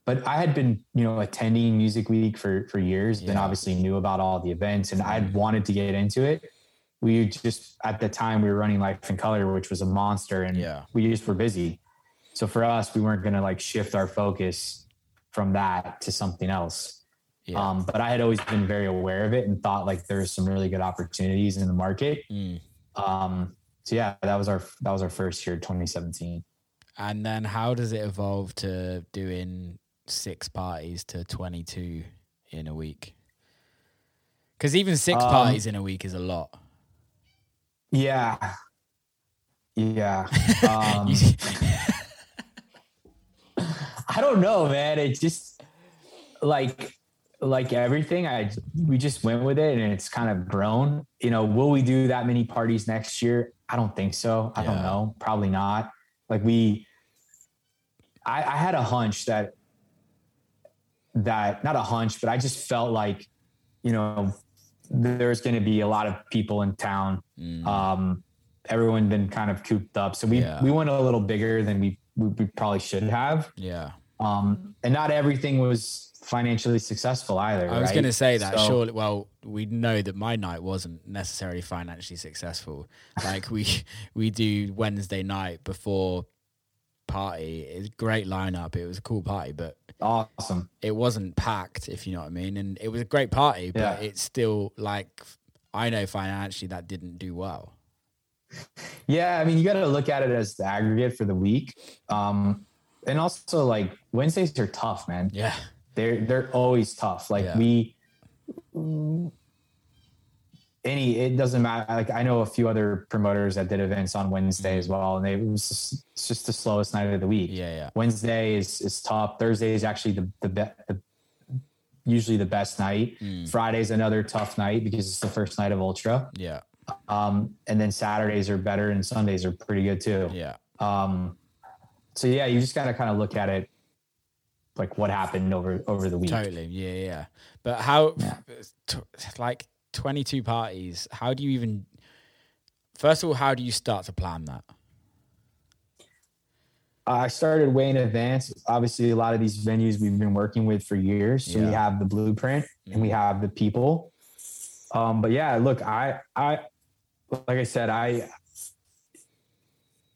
but I had been, you know, attending Music Week for for years, and obviously knew about all the events, and I'd wanted to get into it. We just at the time we were running Life in Color, which was a monster, and Yeah. we just were busy. So for us, we weren't gonna like shift our focus from that to something else. Yeah. Um, but I had always been very aware of it and thought like there's some really good opportunities in the market. Mm. Um, so yeah, that was our that was our first year, 2017. And then how does it evolve to doing six parties to 22 in a week? Because even six Um, parties in a week is a lot. Yeah. Yeah. Um, I don't know, man. It just like like everything. I we just went with it, and it's kind of grown. You know, will we do that many parties next year? I don't think so. I Yeah. don't know. Probably not. Like we, I, I had a hunch that that not a hunch, but I just felt like you know, there's going to be a lot of people in town. Um, everyone been kind of cooped up, so we Mm. Yeah. we went a little bigger than we we, we probably should have. Yeah. Um, and not everything was financially successful either. I was right? going to say that. So- surely, well, we know that my night wasn't necessarily financially successful. Like we we do Wednesday night before party. It's a great lineup. It was a cool party, but Awesome. it wasn't packed, if you know what I mean. And it was a great party, but Yeah. it's still like I know financially that didn't do well. Yeah, I mean, you got to look at it as the aggregate for the week. Um, and also, like Wednesdays are tough, man. Yeah. They're they're always tough. Like Yeah. we, any it doesn't matter. Like I know a few other promoters that did events on Wednesday as well, and they it was just, it's just the slowest night of the week. Yeah, yeah. Wednesday is is tough. Thursday is actually the the, be, the usually the best night. Mm. Friday's another tough night because it's the first night of Ultra. Yeah. Um, and then Saturdays are better and Sundays are pretty good too. Yeah. Um, so yeah, you just gotta kind of look at it like what happened over over the week. Totally. Yeah, yeah. But how, Yeah. t- like 22 parties, how do you even, first of all, how do you start to plan that? I started way in advance. Obviously, a lot of these venues we've been working with for years, so we have the blueprint and we have the people. Um, but yeah, look, I, I, like I said, I,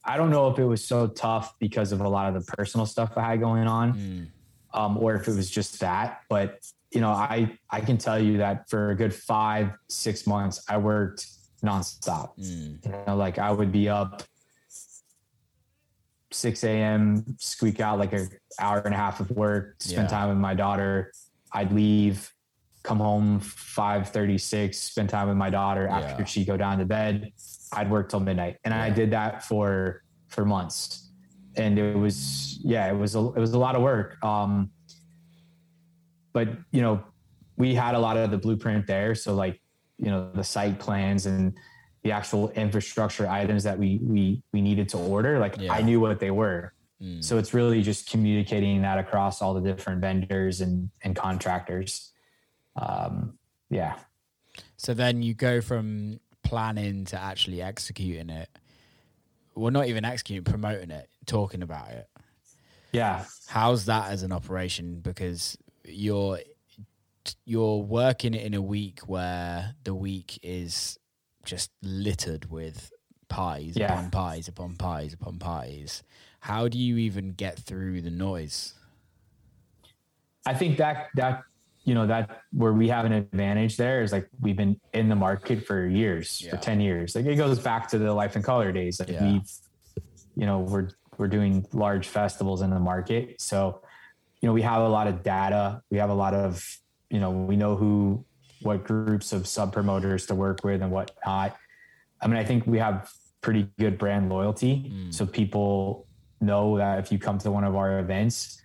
I don't know if it was so tough because of a lot of the personal stuff I had going on, Mm. um, or if it was just that. But you know, I, I can tell you that for a good five, six months, I worked nonstop. Mm. You know, like I would be up 6 a.m., squeak out like an hour and a half of work, spend Yeah. time with my daughter. I'd leave, come home 5:36, spend time with my daughter after Yeah. she go down to bed. I'd work till midnight, and I did that for for months. And it was yeah, it was a, it was a lot of work. Um, but you know, we had a lot of the blueprint there, so like you know the site plans and the actual infrastructure items that we we we needed to order like Yeah. i knew what they were Mm. so it's really just communicating that across all the different vendors and and contractors um yeah So then you go from planning to actually executing it. Well, not even executing, promoting it, talking about it. yeah How's that as an operation? Because you're you're working it in a week where the week is just littered with parties Yeah. upon parties upon parties upon parties. How do you even get through the noise? i think that that you know that where we have an advantage there is like we've been in the market for years for 10 years. Like it goes back to the Life in Color days. Like Yeah. we've you know we're we're doing large festivals in the market. So you know we have a lot of data. We have a lot of you know we know who what groups of sub promoters to work with and what not. I mean i think we have pretty good brand loyalty. Mm. So people know that if you come to one of our events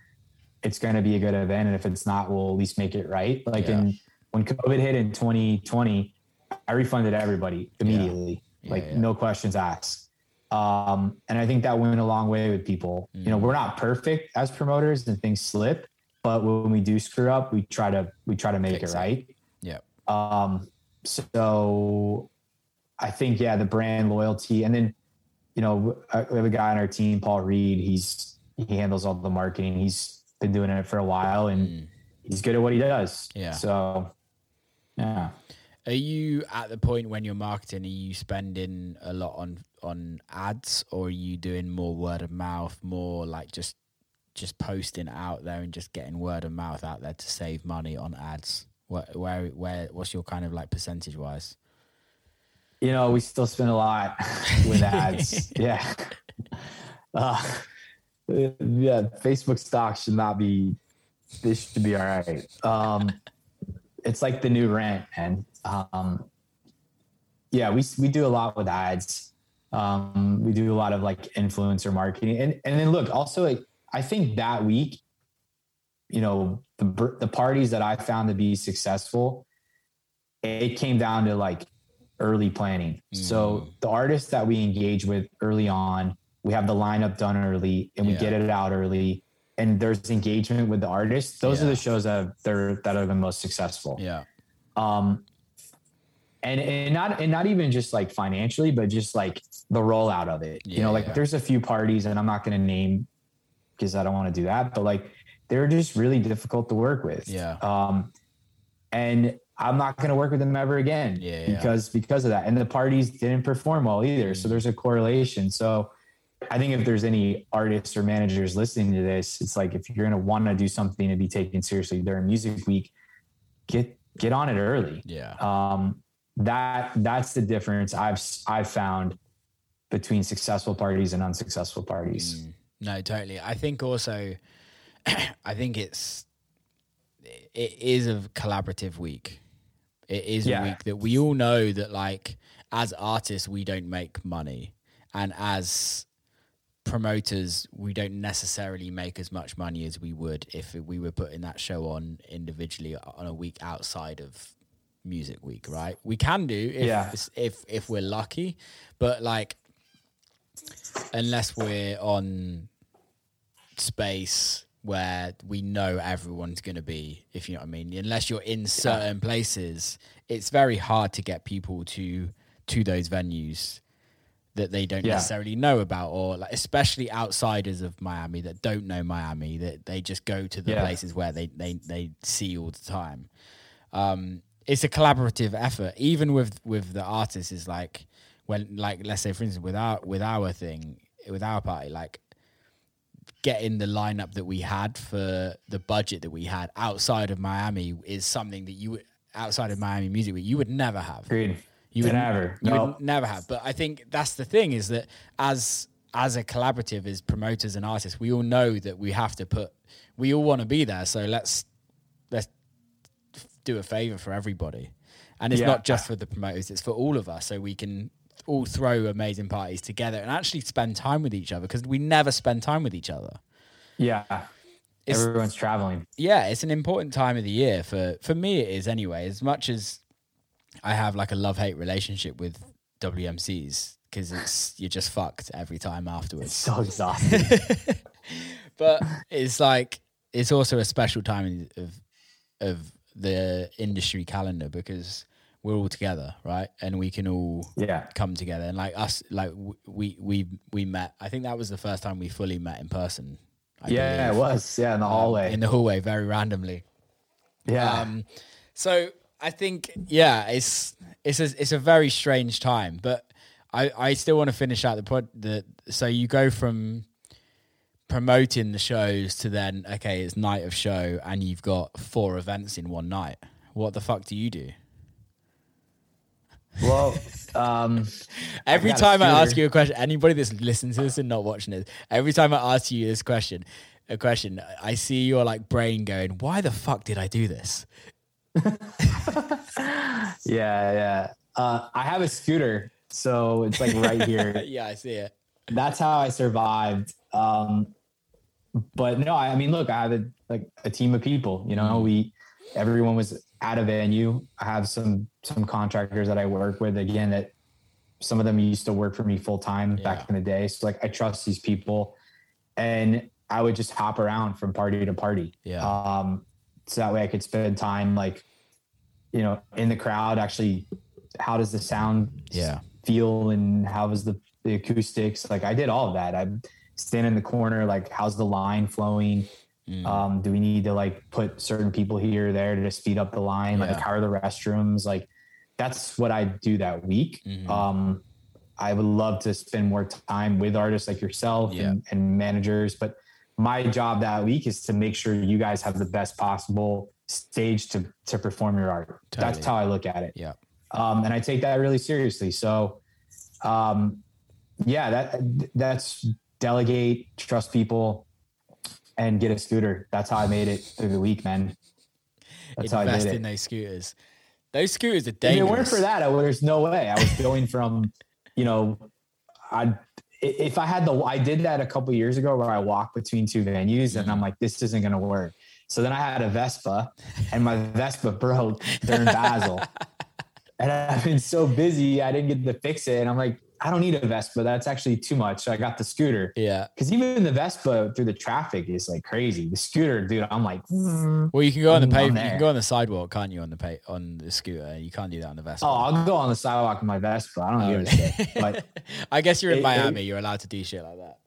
it's going to be a good event and if it's not we'll at least make it right like Yeah. in when covid hit in 2020 i refunded everybody immediately Yeah, like yeah. no questions asked um and i think that went a long way with people you Mm. know we're not perfect as promoters and things slip but when we do screw up we try to we try to make it. right Yeah. um so i think yeah the brand loyalty and then you know uh, we have a guy on our team paul reed he's he handles all the marketing he's been doing it for a while and Mm. he's good at what he does Yeah. so yeah Are you at the point when you're marketing? Are you spending a lot on on ads, or are you doing more word of mouth, more like just just posting out there and just getting word of mouth out there to save money on ads? Where where where what's your kind of like percentage wise? you know we still spend a lot with ads yeah uh, yeah facebook stock should not be this should be all right. Um it's like the new rent and um yeah we we do a lot with ads. Um we do a lot of like influencer marketing. And and then look also like i think that week you know the the parties that i found to be successful it came down to like early planning. So the artists that we engage with early on we have the lineup done early and we Yeah. get it out early and there's engagement with the artists those are the shows that are, they're, that are the most successful Yeah, Um, and and not and not even just like financially, but just like the rollout of it. you know, like Yeah. there's a few parties, and I'm not going to name because I don't want to do that, but like they're just really difficult to work with. Yeah. Um, and I'm not going to work with them ever again Yeah, yeah. because because of that. And the parties didn't perform well either. Mm. So there's a correlation. So I think if there's any artists or managers listening to this, it's like if you're going to want to do something to be taken seriously during Music Week, get get on it early. Yeah. Um, that that's the difference I've I've found between successful parties and unsuccessful parties. Mm. No, totally. I think also, I think it's it is a collaborative week. It is Yeah. a week that we all know that, like, as artists, we don't make money, and as promoters, we don't necessarily make as much money as we would if we were putting that show on individually on a week outside of music week, right? We can do if Yeah. if if we're lucky, but like unless we're on space where we know everyone's going to be, if you know what I mean. Unless you're in certain places, it's very hard to get people to to those venues that they don't Yeah. necessarily know about, or like especially outsiders of Miami that don't know Miami, that they just go to the Yeah. places where they they they see all the time. Um, it's a collaborative effort, even with with the artists. Is like when like let's say for instance with our with our thing with our party like getting the lineup that we had for the budget that we had outside of Miami is something that you outside of Miami Music Week you would never have. You would Never. You No. would never have. But I think that's the thing is that as as a collaborative, as promoters and artists, we all know that we have to put. We all want to be there, so let's let's do a favor for everybody, and it's Yeah. not just for the promoters; it's for all of us, so we can all throw amazing parties together and actually spend time with each other because we never spend time with each other. Yeah. It's- Everyone's traveling. yeah, it's an important time of the year for for me. It is anyway. As much as I have like a love hate relationship with WMCs because it's you're just fucked every time afterwards. So exhausting. But it's like it's also a special time of of the industry calendar because we're all together, right? And we can all yeah. come together and like us, like we we we met. I think that was the first time we fully met in person. I Yeah, it was. Yeah, in the Um, hallway. in the hallway, very randomly. yeah. Um, so I think yeah, it's it's a it's a very strange time, but I I still want to finish out the pod. The so you go from promoting the shows to then okay, it's night of show, and you've got four events in one night. What the fuck do you do? well, um, Every a time I ask you a question, anybody that's listening to this and not watching this, every time I ask you this question, a question, I see your like brain going, "Why the fuck did I do this?" yeah, yeah. Uh, I have a scooter, so it's like right here. yeah, I see it. That's how I survived. Um, but no, I, I mean, look, I have a, like a team of people. You know, we everyone was at a venue. I have some some contractors that I work with. Again, that some of them used to work for me full time Yeah. back in the day. So like, I trust these people, and I would just hop around from party to party. Yeah. Um, so that way I could spend time like, you know, in the crowd. Actually, how does the sound Yeah. feel and how was the, the acoustics? Like I did all of that. I stand in the corner, like how's the line flowing? Mm. Um, do we need to like put certain people here or there to just speed up the line? Yeah. Like how are the restrooms? Like that's what I do that week. Mhm. Um, I would love to spend more time with artists like yourself Yeah. and, and managers, but my job that week is to make sure you guys have the best possible stage to to perform your art. That's how I look at it. Yeah. Um, and I take that really seriously. So, um, yeah, that that's delegate, trust people, and get a scooter. That's how I made it through the week, man. That's how I invest did in it. those scooters. Those scooters are dangerous. If it weren't for that, I there's no way I was going from, you know, I if I had the I did that a couple years ago where I walked between two venues and I'm mm-hmm. like, this isn't gonna work. So then I had a Vespa and my Vespa broke during Basel. and I've been so busy, I didn't get to fix it. And I'm like, I don't need a Vespa. That's actually too much. So I got the scooter. Yeah. Because even the Vespa through the traffic is like crazy. The scooter, dude, I'm like, Well, you can go on the pavement. You can go on the sidewalk, can't you? On the pa- on the scooter, you can't do that on the Vespa. oh, I'll go on the sidewalk in my Vespa. I don't Oh, give a really? shit. But I guess you're in It- it- Miami. you're allowed to do shit like that.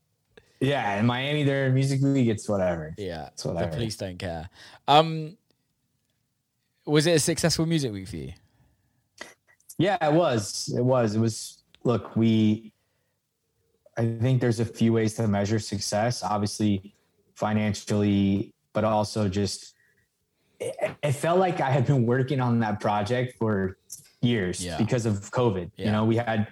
yeah, in Miami, their music league, it's whatever. Yeah, It's whatever. the police don't care. Um, was it a successful music week for you? Yeah, it was. It was. It was. Look, we. I think there's a few ways to measure success. Obviously, financially, but also just. It, it felt like I had been working on that project for years Yeah. because of COVID. Yeah. You know, we had,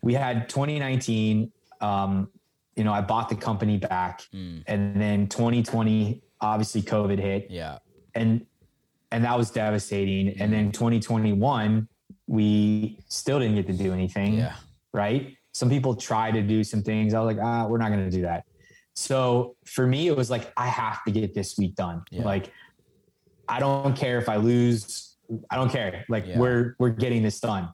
we had 2019. Um, you know, I bought the company back, Mm, and then 2020, obviously, COVID hit yeah, and and that was devastating. And then 2021, we still didn't get to do anything. yeah, Right. Some people try to do some things. I was like, ah, we're not going to do that. So for me, it was like I have to get this week done. Yeah. Like I don't care if I lose. I don't care. Like Yeah. we're we're getting this done.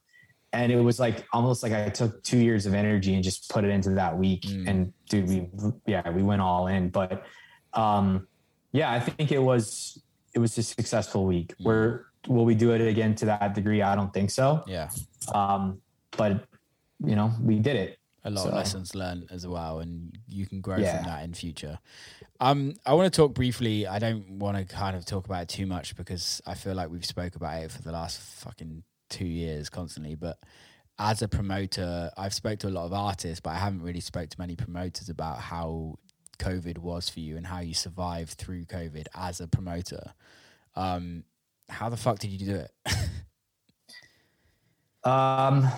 And it was like almost like I took two years of energy and just put it into that week. Mm. And dude, we yeah, we went all in. But um yeah, I think it was it was a successful week. Mm. Where will we do it again to that degree? I don't think so. yeah. Um, but you know, we did it. A lot of lessons learned as well, and you can grow Yeah. from that in future. Um, I want to talk briefly. I don't want to kind of talk about it too much because I feel like we've spoke about it for the last fucking two years constantly. But as a promoter, I've spoke to a lot of artists, but I haven't really spoke to many promoters about how COVID was for you and how you survived through COVID as a promoter. Um, how the fuck did you do it? Um,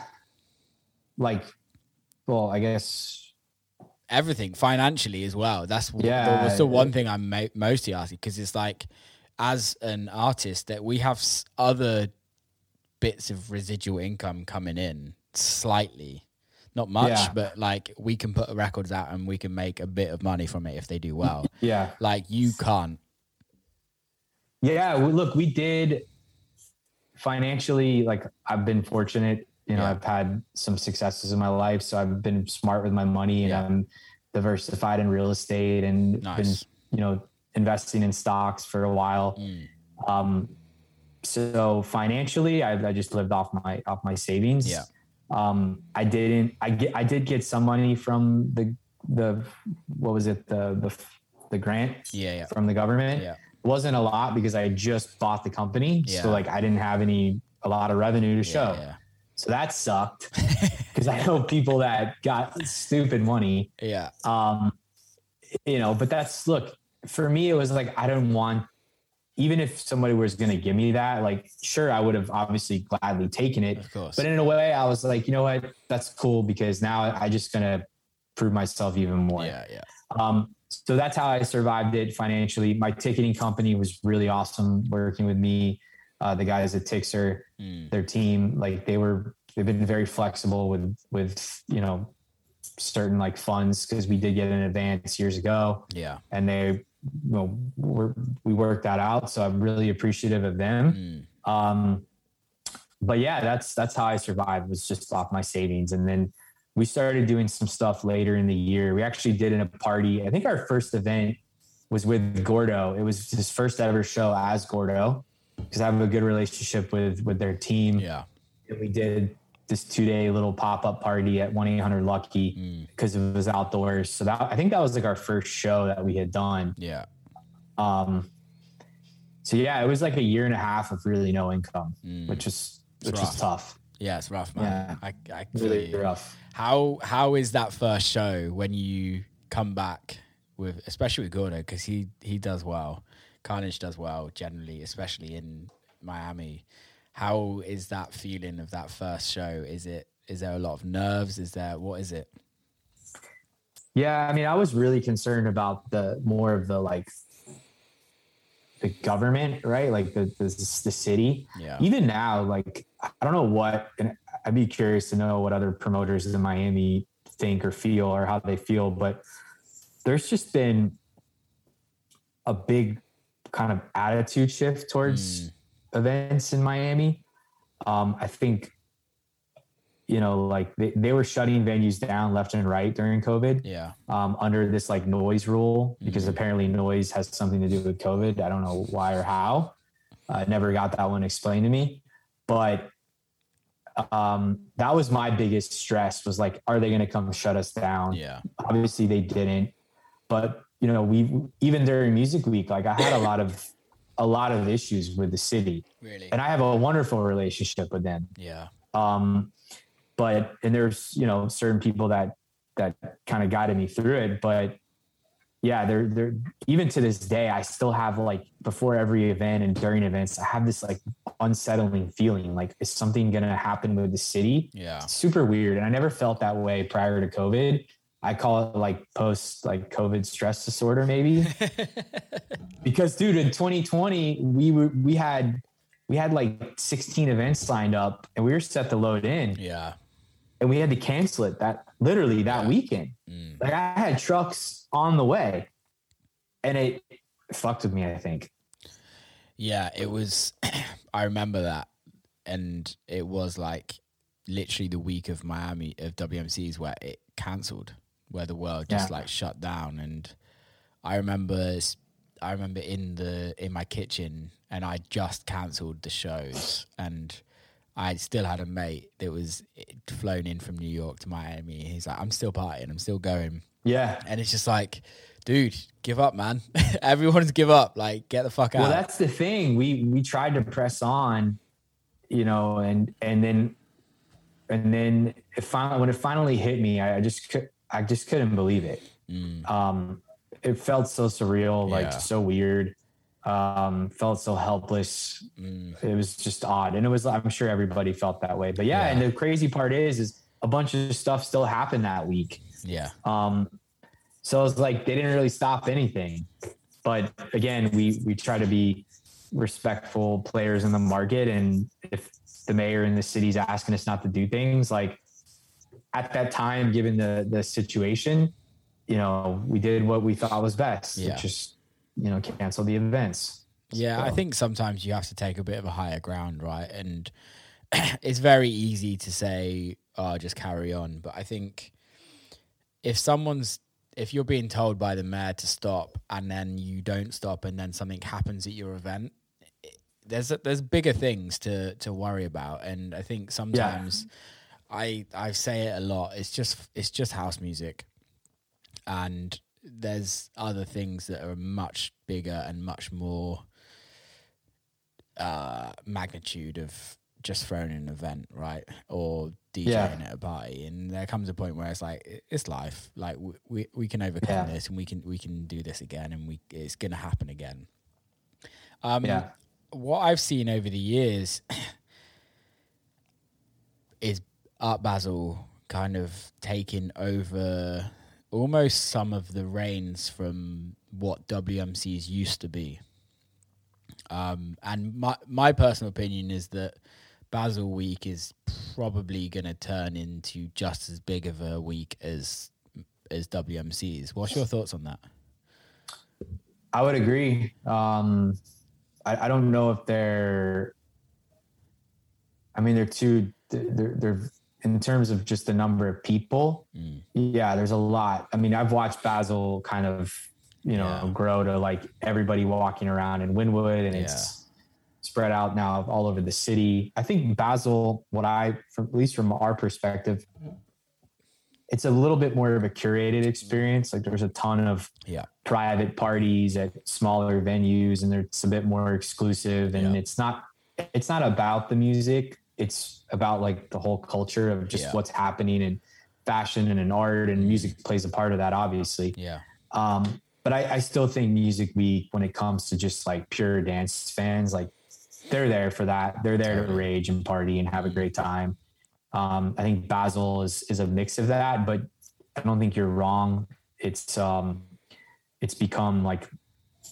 like, well, I guess everything financially as well. That's Yeah. was the one thing I'm mo- mostly asking because it's like, as an artist, that we have s- other bits of residual income coming in slightly, not much, Yeah. but like we can put records out and we can make a bit of money from it if they do well. yeah, like you can't. Yeah. we- Look, we did financially. Like, I've been fortunate. You know, Yeah. I've had some successes in my life, so I've been smart with my money, and Yeah. I'm diversified in real estate, and Nice. been you know investing in stocks for a while. Mm. Um, so financially, I, I just lived off my off my savings. Yeah. Um, I didn't. I get. I did get some money from the the what was it the the the grant Yeah, yeah, from the government. yeah, wasn't a lot because I just bought the company, Yeah. so like I didn't have any a lot of revenue to show. yeah, So that sucked because I know people that got stupid money. Yeah, um you know but that's look for me it was like i don't want even if somebody was going to give me that like sure i would have obviously gladly taken it. Of course. but in a way i was like you know what? That's cool because now i just going to prove myself even more. Yeah, yeah, um so that's how i survived it financially my ticketing company was really awesome working with me uh, the guys at Tixr Mm. their team like they were they've been very flexible with with you know certain like funds because we did get an advance years ago yeah. and they you know were, we worked that out so i'm really appreciative of them Mm. um but yeah that's that's how i survived was just off my savings and then we started doing some stuff later in the year we actually did in a party i think our first event was with gordo it was his first ever show as gordo because i have a good relationship with with their team Yeah. and we did this two day little pop up party at 1 800 Lucky Mm. because it was outdoors. So that I think that was like our first show that we had done. Yeah. Um, so yeah, it was like a year and a half of really no income, Mm. which is It's which rough. is tough, Yeah, it's rough, man. I, I really rough. How how is that first show when you come back with, especially with Gordo, because he he does well, Carnage does well generally, especially in Miami. How is that feeling of that first show? Is it is there a lot of nerves? Is there what is it? Yeah, I mean, I was really concerned about the more of the like the government, right? Like the the, the city. Yeah, even now, like I don't know what, and I'd be curious to know what other promoters in Miami think or feel or how they feel, but there's just been a big kind of attitude shift towards events in Miami. Um, I think, you know, like they, they were shutting venues down left and right during COVID Yeah. um, under this like noise rule because Mhm. apparently noise has something to do with COVID. I don't know why or how. I never got that one explained to me, but um, that was my biggest stress was like, are they going to come shut us down? Yeah. Obviously they didn't, but you know, we even during music week, like I had a lot of a lot of issues with the city, Really. and I have a wonderful relationship with them Yeah. um but and there's you know certain people that that kind of guided me through it but yeah they're they're even to this day i still have like before every event and during events i have this like unsettling feeling like is something gonna happen with the city Yeah. It's super weird and i never felt that way prior to covid i call it like post like covid stress disorder maybe because dude in 2020 we were we had we had like 16 events lined up and we were set to load in yeah. And we had to cancel it that literally that weekend Mm. like i had trucks on the way and it fucked with me i think Yeah, it was. I remember that, and it was like literally the week of Miami of WMCs where it cancelled, where the world just Yeah. like shut down. And I remember, I remember in the in my kitchen, and I just cancelled the shows, and I still had a mate that was eh, flown in from New York to Miami. He's like, "I'm still partying, I'm still going." yeah And it's just like, dude, give up, man. Everyone's give up. Like, get the fuck out. well that's the thing we we tried to press on you know and and then and then it finally when it finally hit me i, I just could i just couldn't believe it Mm, um it felt so surreal like Yeah. so weird um felt so helpless. Mm, it was just odd. And it was i'm sure everybody felt that way. But yeah, Yeah. and the crazy part is is a bunch of stuff still happened that week. Yeah. um so it's like they didn't really stop anything. But again we we try to be respectful players in the market. And if the mayor in the city's asking us not to do things like at that time given the the situation you know we did what we thought was best Yeah. is you know cancel the events Yeah, I think sometimes you have to take a bit of a higher ground, right? And it's very easy to say, "Oh, just carry on." But I think if someone's if you're being told by the mayor to stop and then you don't stop and then something happens at your event, there's there's bigger things to to worry about. And I think sometimes I I say it a lot. It's just it's just house music, and there's other things that are much bigger and much more uh, magnitude of just throwing an event, right? Or DJing Yeah. at a party, and there comes a point where it's like it's life. Like we we, we can overcome Yeah. this, and we can we can do this again, and we it's gonna happen again. Um, Yeah. What I've seen over the years is Art Basel kind of taking over almost some of the reins from what WMCs used to be. Um, and my my personal opinion is that Basel Week is probably going to turn into just as big of a week as as WMCs. What's your thoughts on that? I would agree. Um, I, I don't know if they're. I mean, they're two. They're, they're in terms of just the number of people. Mm. Yeah, there's a lot. I mean, I've watched Basel kind of, you know, Yeah. grow to like everybody walking around in Wynwood, and it's spread out now all over the city. I think Basel, what I, from, at least from our perspective, it's a little bit more of a curated experience. Like there's a ton of Yeah. private parties at smaller venues and it's a bit more exclusive and Yeah. it's not it's not about the music it's about like the whole culture of just Yeah. what's happening in fashion and in art and music plays a part of that obviously. Yeah. um but I, I still think music week when it comes to just like pure dance fans like they're there for that. They're there to rage and party and have a great time. Um i think Basel is is a mix of that but i don't think you're wrong. It's um it's become like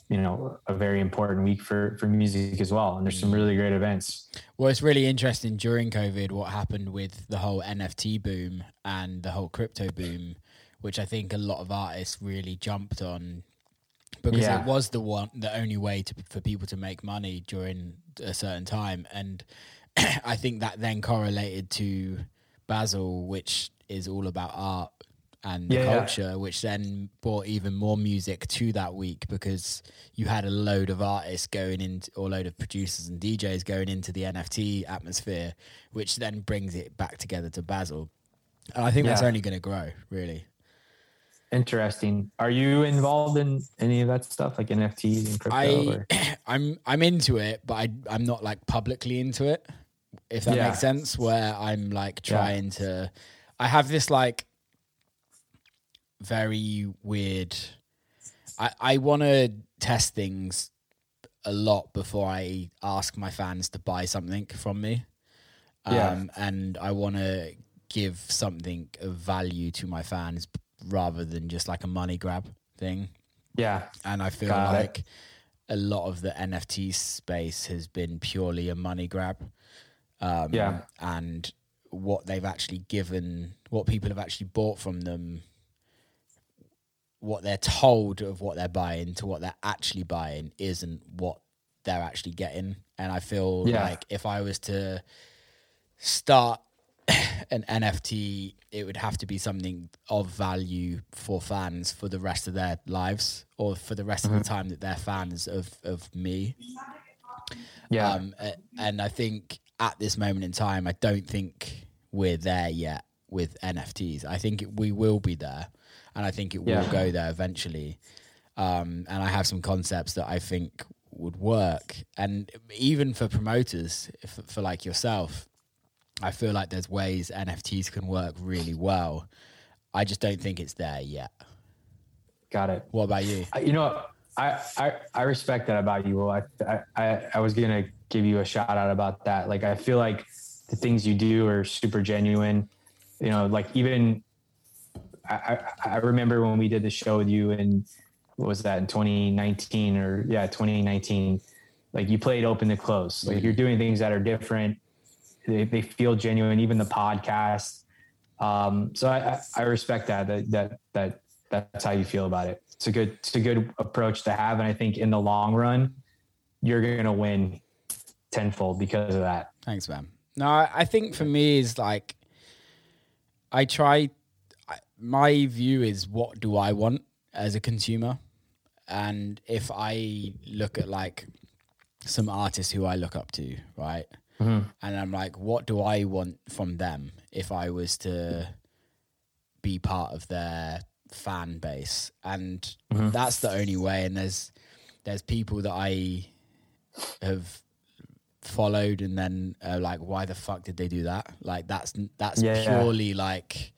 you know a very important week for for music as well. And there's some really great events. Well, it's really interesting during COVID what happened with the whole NFT boom and the whole crypto boom, which I think a lot of artists really jumped on because Yeah. it was the one, the only way to, for people to make money during a certain time, and I think that then correlated to basel which is all about art and the Yeah, yeah. culture, which then brought even more music to that week because you had a load of artists going in, or a load of producers and DJs going into the NFT atmosphere, which then brings it back together to Basel. And I think that's only going to grow, really. Interesting. Are you involved in any of that stuff, like NFTs and crypto? I, I'm I'm into it, but I I'm not like publicly into it. If that Yeah. makes sense, where I'm like Yeah. trying to, I have this like very weird. I I want to test things a lot before I ask my fans to buy something from me. Um, Yeah. and I want to give something of value to my fans rather than just like a money grab thing Yeah. and I feel Got it. like a lot of the NFT space has been purely a money grab. Um, Yeah. and what they've actually given, what people have actually bought from them, what they're told of what they're buying to what they're actually buying isn't what they're actually getting. And I feel Yeah. like if I was to start an NFT, it would have to be something of value for fans for the rest of their lives or for the rest of the time that they're fans of of me. Yeah. Um, and I think at this moment in time, I don't think we're there yet with NFTs. I think we will be there, and I think it will Yeah. go there eventually. Um, and I have some concepts that I think would work, and even for promoters, if, for like yourself, I feel like there's ways NFTs can work really well. I just don't think it's there yet. Got it. What about you? You know, I, I I respect that about you. Will. I, I I I was gonna give you a shout out about that. Like I feel like the things you do are super genuine. You know, like even I I, remember when we did the show with you what was that in 2019 or yeah 2019. Like you played open to close. Like you're doing things that are different. They they feel genuine. Even the podcast. Um, so I, I respect that that that that that's how you feel about it. It's a good it's a good approach to have, and I think in the long run, you're gonna win tenfold because of that. Thanks, man. No, I think for me is like I try. My view is what do I want as a consumer, and if I look at like some artists who I look up to, right, and I'm like, what do I want from them if I was to be part of their fan base, and that's the only way. And there's there's people that I have followed and then uh, like why the fuck did they do that? Like that's that's Yeah, yeah. purely like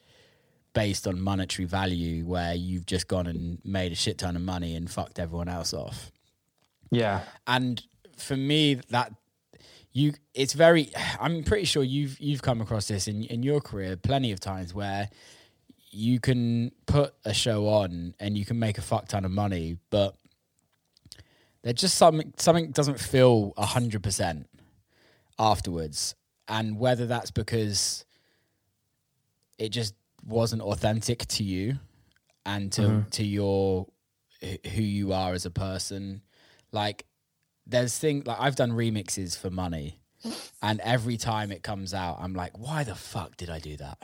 based on monetary value where you've just gone and made a shit ton of money and fucked everyone else off. Yeah, and for me that you it's very i'm pretty sure you've you've come across this in in your career plenty of times where you can put a show on and you can make a fuck ton of money but there's just something something doesn't feel 100% afterwards. And whether that's because it just wasn't authentic to you and to uh-huh. to your who you are as a person. Like there's thing like I've done remixes for money and every time it comes out I'm like why the fuck did I do that?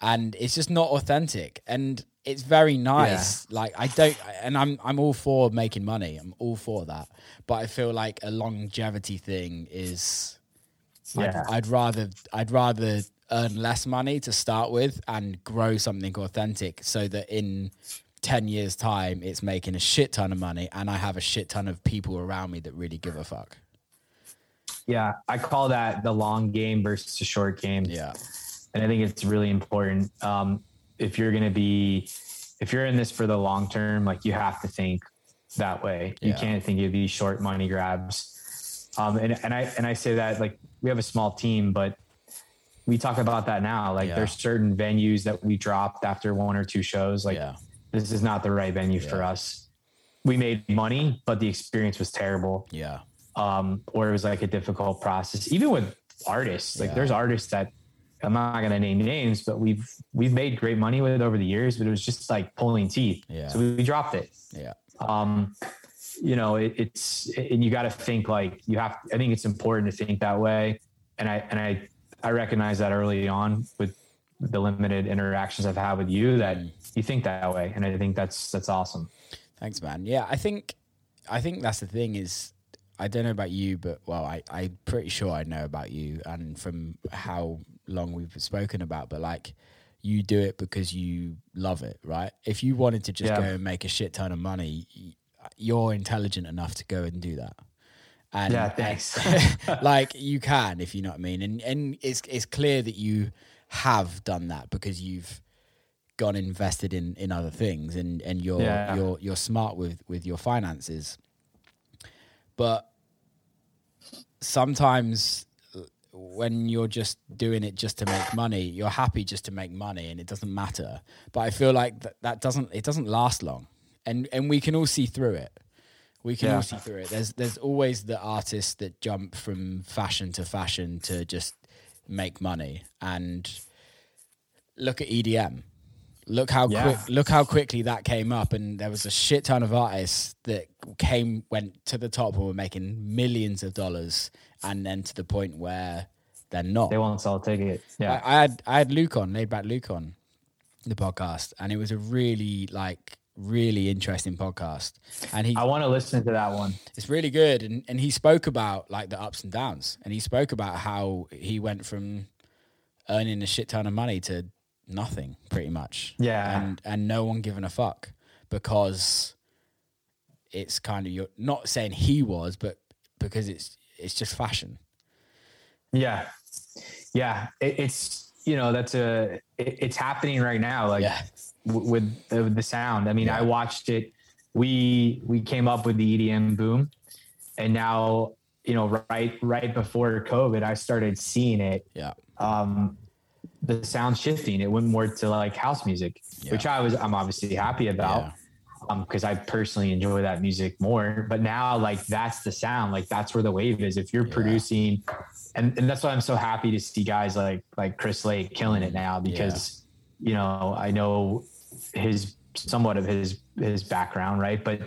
And it's just not authentic. And it's very nice. Like I don't and I'm I'm all for making money. I'm all for that. But I feel like a longevity thing is Yeah. I'd, I'd rather I'd rather earn less money to start with and grow something authentic so that in 10 years time it's making a shit ton of money and I have a shit ton of people around me that really give a fuck. yeah. I call that the long game versus the short game. Yeah. and I think it's really important. Um, if you're gonna be, if you're in this for the long term, like you have to think that way. You Yeah. can't think of these short money grabs. Um, and and I and I say that like we have a small team, but we talk about that now. Like Yeah. there's certain venues that we dropped after one or two shows. Like yeah. this is not the right venue for us. We made money, but the experience was terrible Yeah. um, or it was like a difficult process. Even with artists, like Yeah. there's artists that I'm not gonna name names, but we've we've made great money with over the years, but it was just like pulling teeth. Yeah. So we, we dropped it. Yeah. Um, you know, it, it's and you got to think like you have. I think it's important to think that way. And I and I I recognize that early on with the limited interactions I've had with you that mm. you think that way, and I think that's that's awesome. Thanks, man. Yeah, I think I think that's the thing is I don't know about you, but well, I I'm pretty sure I know about you, and from how long we've spoken about, but like you do it because you love it, right? If you wanted to just Yeah. go and make a shit ton of money, you're intelligent enough to go and do that. And Yeah, thanks. like you can, if you know what I mean. And and it's it's clear that you have done that because you've gone invested in in other things and and you're Yeah. you're you're smart with with your finances. But sometimes uh, when you're just doing it just to make money, you're happy just to make money and it doesn't matter. But I feel like that, that doesn't it doesn't last long. And and we can all see through it. We can Yeah. all see through it. There's there's always the artists that jump from fashion to fashion to just make money. And look at EDM. Look how Yeah. quick look how quickly that came up and there was a shit ton of artists that came went to the top and were making millions of dollars and then to the point where they're not. They won't sell a ticket. Yeah. I, I had I had Luke on, Laidback Luke on the podcast, and it was a really like really interesting podcast. And he I want to listen to that one. it's really good and, and he spoke about like the ups and downs and he spoke about how he went from earning a shit ton of money to nothing pretty much Yeah. and and no one giving a fuck because it's kind of you're not saying he was but because it's it's just fashion Yeah, yeah. It, it's you know that's a it, it's happening right now. Like Yeah. W- with the, the sound. I mean, Yeah. I watched it. We we came up with the EDM boom, and now you know right right before COVID, I started seeing it. yeah Um, the sound shifting. It went more to like house music, Yeah. which I was I'm obviously happy about. Yeah. Um, because I personally enjoy that music more. But now, like that's the sound, like that's where the wave is. If you're Yeah. producing, and, and that's why I'm so happy to see guys like like Chris Lake killing it now because you know I know his somewhat of his his background, right? But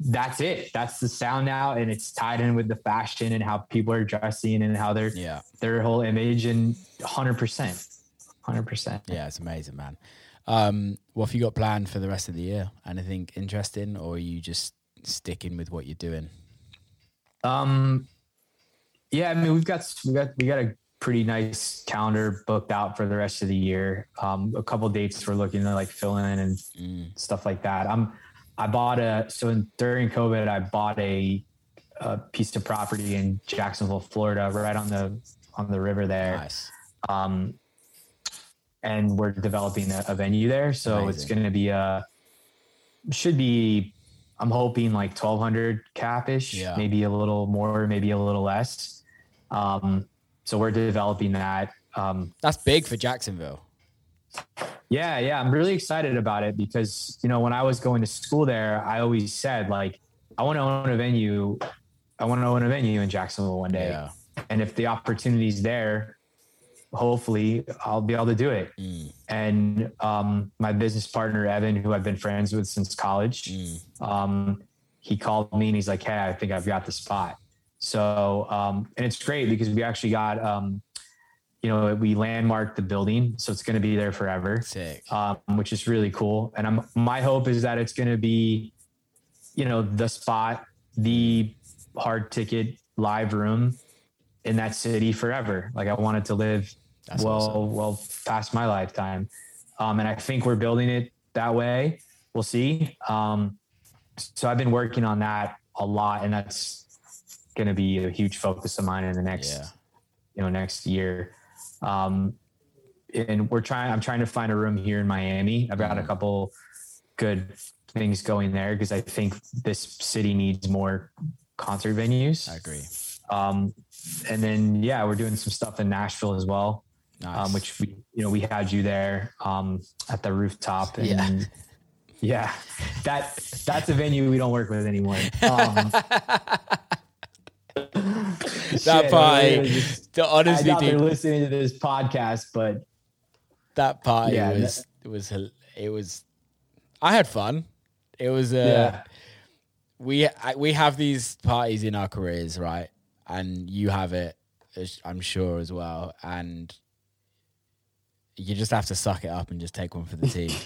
that's it. That's the sound now, and it's tied in with the fashion and how people are dressing and how their yeah their whole image and hundred percent, hundred percent. yeah it's amazing man um what have you got planned for the rest of the year anything interesting or are you just sticking with what you're doing Um, yeah, I mean, we've got we got we got a pretty nice calendar booked out for the rest of the year. Um, a couple dates we're looking to like fill in and Mm. stuff like that. I'm I bought a so in, during COVID I bought a, a piece of property in Jacksonville, Florida, right on the on the river there. nice Um, and we're developing a, a venue there, so it's going to be a should be. I'm hoping like 1200 capish, Yeah. maybe a little more, maybe a little less. Um, so we're developing that. Um, that's big for jacksonville yeah, yeah, I'm really excited about it because you know when I was going to school there, I always said like I want to own a venue. I want to own a venue in Jacksonville one day, yeah and if the opportunity's there, hopefully I'll be able to do it. Mm. And um, my business partner Evan, who I've been friends with since college, Mm. um, he called me and he's like, "Hey, I think I've got the spot." So, um, and it's great because we actually got, um, you know, we landmarked the building, so it's going to be there forever, um, which is really cool. And I'm my hope is that it's going to be, you know, the spot, the hard ticket live room in that city forever. Like I wanted to live That's well, awesome. well past my lifetime. Um, and I think we're building it that way. We'll see. Um, so I've been working on that a lot, and that's going to be a huge focus of mine in the next, Yeah. you know, next year. Um, and we're trying. I'm trying to find a room here in Miami. I've got a Mhm. couple good things going there because I think this city needs more concert venues. I agree. Um, and then yeah, we're doing some stuff in Nashville as well Nice. um, which we, you know, we had you there um, at the rooftop. And Yeah. yeah. that that's a venue we don't work with anymore. Um, that shit, party, just- the, honestly, they're dude, listening to this podcast, but that party Yeah, was it was it was. I had fun. It was uh, yeah, we we have these parties in our careers, right? And you have it, I'm sure as well. And You just have to suck it up and just take one for the team.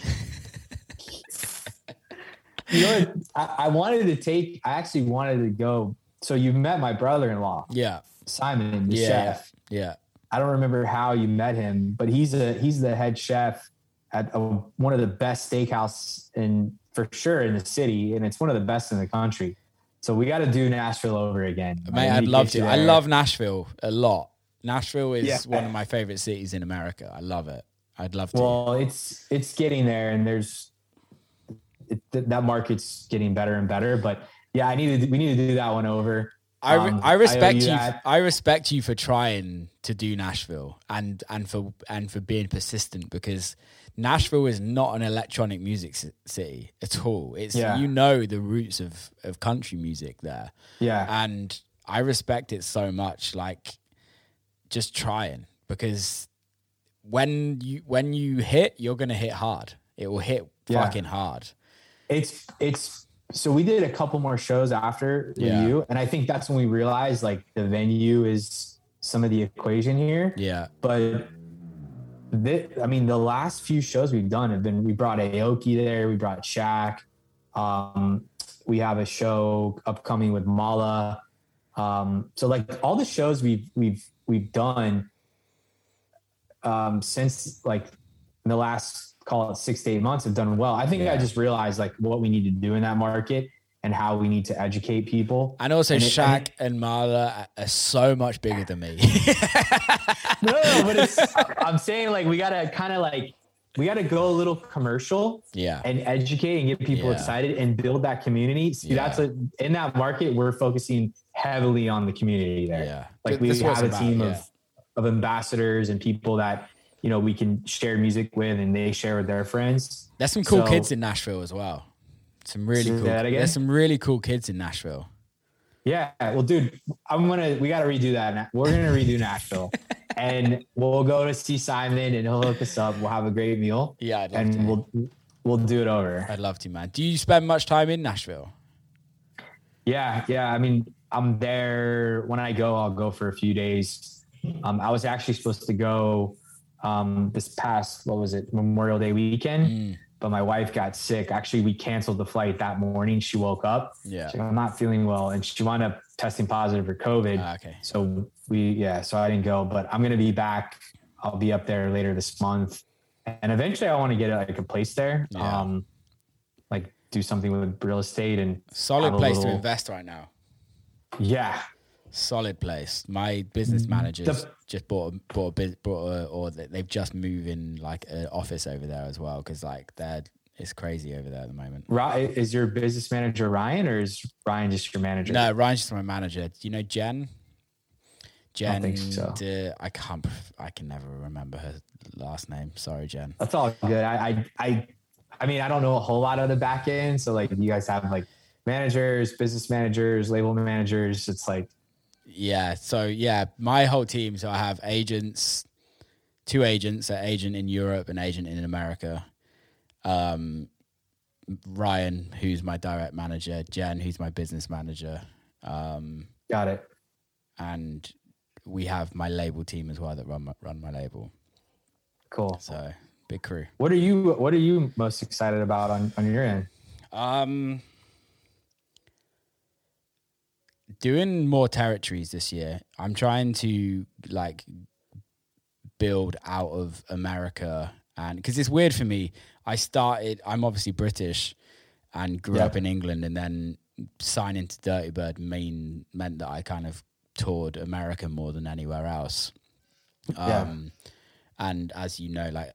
You know. I, I wanted to take. I actually wanted to go. So you met my brother-in-law, yeah, Simon, the yeah, chef. yeah. I don't remember how you met him, but he's a he's the head chef at a, one of the best steakhouse in for sure in the city, and it's one of the best in the country. So we got to do Nashville over again. Mate, I'd love to. I love Nashville a lot. Nashville is Yeah. one of my favorite cities in America. I love it. I'd love to. Well, it's it's getting there, and there's it, th- that market's getting better and better. But yeah, I need to. We need to do that one over. I, re- Um, I respect owe you. that. I respect you for trying to do Nashville and and for and for being persistent because Nashville is not an electronic music city at all. It's Yeah. you know the roots of of country music there, Yeah, and I respect it so much. Like just trying because when you when you hit, you're gonna hit hard. It will hit Yeah. fucking hard. it's it's so we did a couple more shows after Yeah. you and i think that's when we realized like the venue is some of the equation here Yeah, but thi- i mean the last few shows we've done have been we brought aoki there we brought Shaq. um we have a show upcoming with Malaa um so like all the shows we've we've we've done um since like in the last call it six to eight months have done well. I think Yeah. I just realized like what we need to do in that market and how we need to educate people. and also And it- Shaq and and Malaa are so much bigger than me. No, but it's I'm saying like we gotta kind of like we gotta go a little commercial yeah, and educate and get people Yeah. excited and build that community. See, Yeah. that's a in that market we're focusing heavily on the community there. yeah. Like we what have a about, team yeah. of of ambassadors and people that you know we can share music with and they share with their friends. There's some cool So- kids in Nashville as well. Some really cool. There's some really cool kids in Nashville. Yeah, well, dude, I'm gonna. We got to redo that. We're gonna redo Nashville, and we'll go to see Simon, and he'll hook us up. We'll have a great meal, Yeah, and to. we'll we'll do it over. I'd love to, man. Do you spend much time in Nashville? Yeah, yeah. I mean, I'm there when I go. I'll go for a few days. Um, I was actually supposed to go um, this past what was it Memorial Day weekend, Mm, but my wife got sick. Actually, we canceled the flight that morning. She woke up. yeah. Like, I'm not feeling well, and she wound up testing positive for COVID. Ah, okay. So we, yeah, so I didn't go, but I'm going to be back. I'll be up there later this month. And eventually I want to get like a place there. Yeah. Um, like do something with real estate and Solid place to invest right now. yeah. Solid place. My business managers Mm, The- just bought a, bought a, bought a, or they- they've just moved in like an office over there as well because like they're it's crazy over there at the moment. Is your business manager Ryan or is Ryan just your manager? No, Ryan's just my manager. Do you know Jen? Jen, think so. I can't. I can never remember her last name. Sorry, Jen. That's all good. I, I, I, I mean, I don't know a whole lot of the back end. So like you guys have like managers, business managers, label managers. It's like, Yeah. So yeah, my whole team. So I have agents, two agents, an agent in Europe, an agent in America. Um, Ryan, who's my direct manager, Jen, who's my business manager, um, got it. and we have my label team as well that run my, run my label. Cool. So big crew. What are you, what are you most excited about on, on your end? Um, doing more territories this year. I'm trying to like build out of America, and because it's weird for me. I started. I'm obviously British, and grew Yeah. up in England, and then signing to Dirtybird mean meant that I kind of toured America more than anywhere else. Yeah. Um, and as you know, like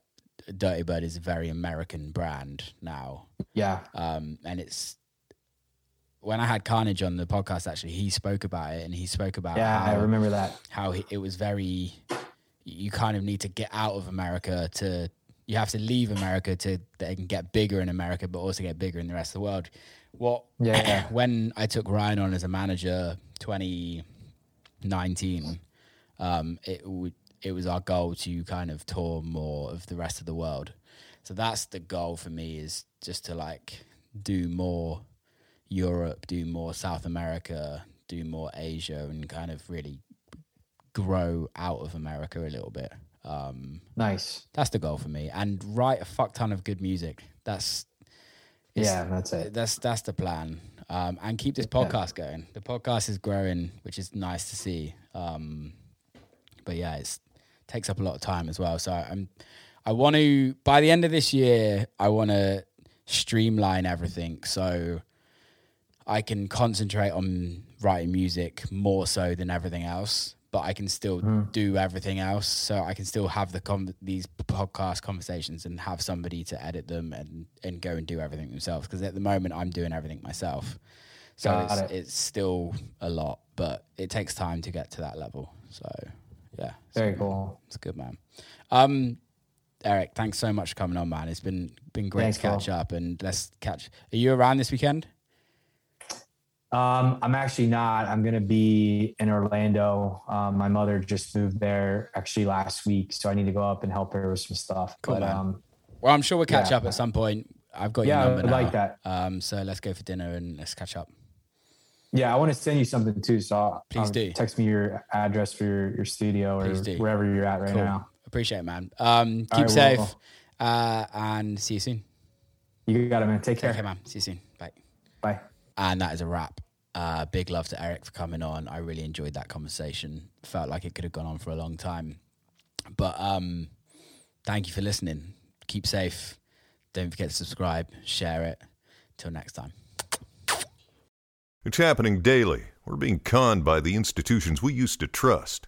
Dirtybird is a very American brand now Yeah. um, and it's when I had Carnage on the podcast. Actually, he spoke about it, and he spoke about Yeah. how, I remember that. how he, it was very. You kind of need to get out of America to. You have to leave America to they can get bigger in America, but also get bigger in the rest of the world. What? Yeah. when I took Ryan on as a manager, 2019, um, it would it was our goal to kind of tour more of the rest of the world. So that's the goal for me is just to like do more Europe, do more South America, do more Asia, and kind of really grow out of America a little bit. Um, Nice. that's the goal for me, and write a fuck ton of good music. That's Yeah, that's it. That's that's the plan. Um, and keep this podcast going. The podcast is growing, which is nice to see. Um, but yeah, it takes up a lot of time as well. So I'm I want to by the end of this year, I want to streamline everything so I can concentrate on writing music more so than everything else. But I can still do everything else, so I can still have the com- these podcast conversations and have somebody to edit them and and go and do everything themselves. Because at the moment, I'm doing everything myself, so Got it's, it. it's still a lot, but it takes time to get to that level. So yeah, Very good. cool. It's good, man. Um, Eric, thanks so much for coming on, man. It's been been great Thanks, to catch Will. up, and let's catch. Are you around this weekend? Um, I'm actually not. I'm gonna be in Orlando. Um, my mother just moved there actually last week, so I need to go up and help her with some stuff. Cool, but man. um, Well, I'm sure we'll catch Yeah. up at some point. I've got you. Yeah, I your number now. like that. Um, so let's go for dinner and let's catch up. yeah, I want to send you something too. So Please um, do. text me your address for your, your studio or do. wherever you're at right Cool. now. Appreciate it, man. Um, keep right, safe, well- uh, and see you soon. You got it, man. Take care. Take care, man. See you soon. Bye. Bye. And that is a wrap. Uh, big love to Eric for coming on. I really enjoyed that conversation. Felt like it could have gone on for a long time. But um, thank you for listening. Keep safe. Don't forget to subscribe, share it. Till next time. It's happening daily. We're being conned by the institutions we used to trust.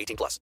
18 plus.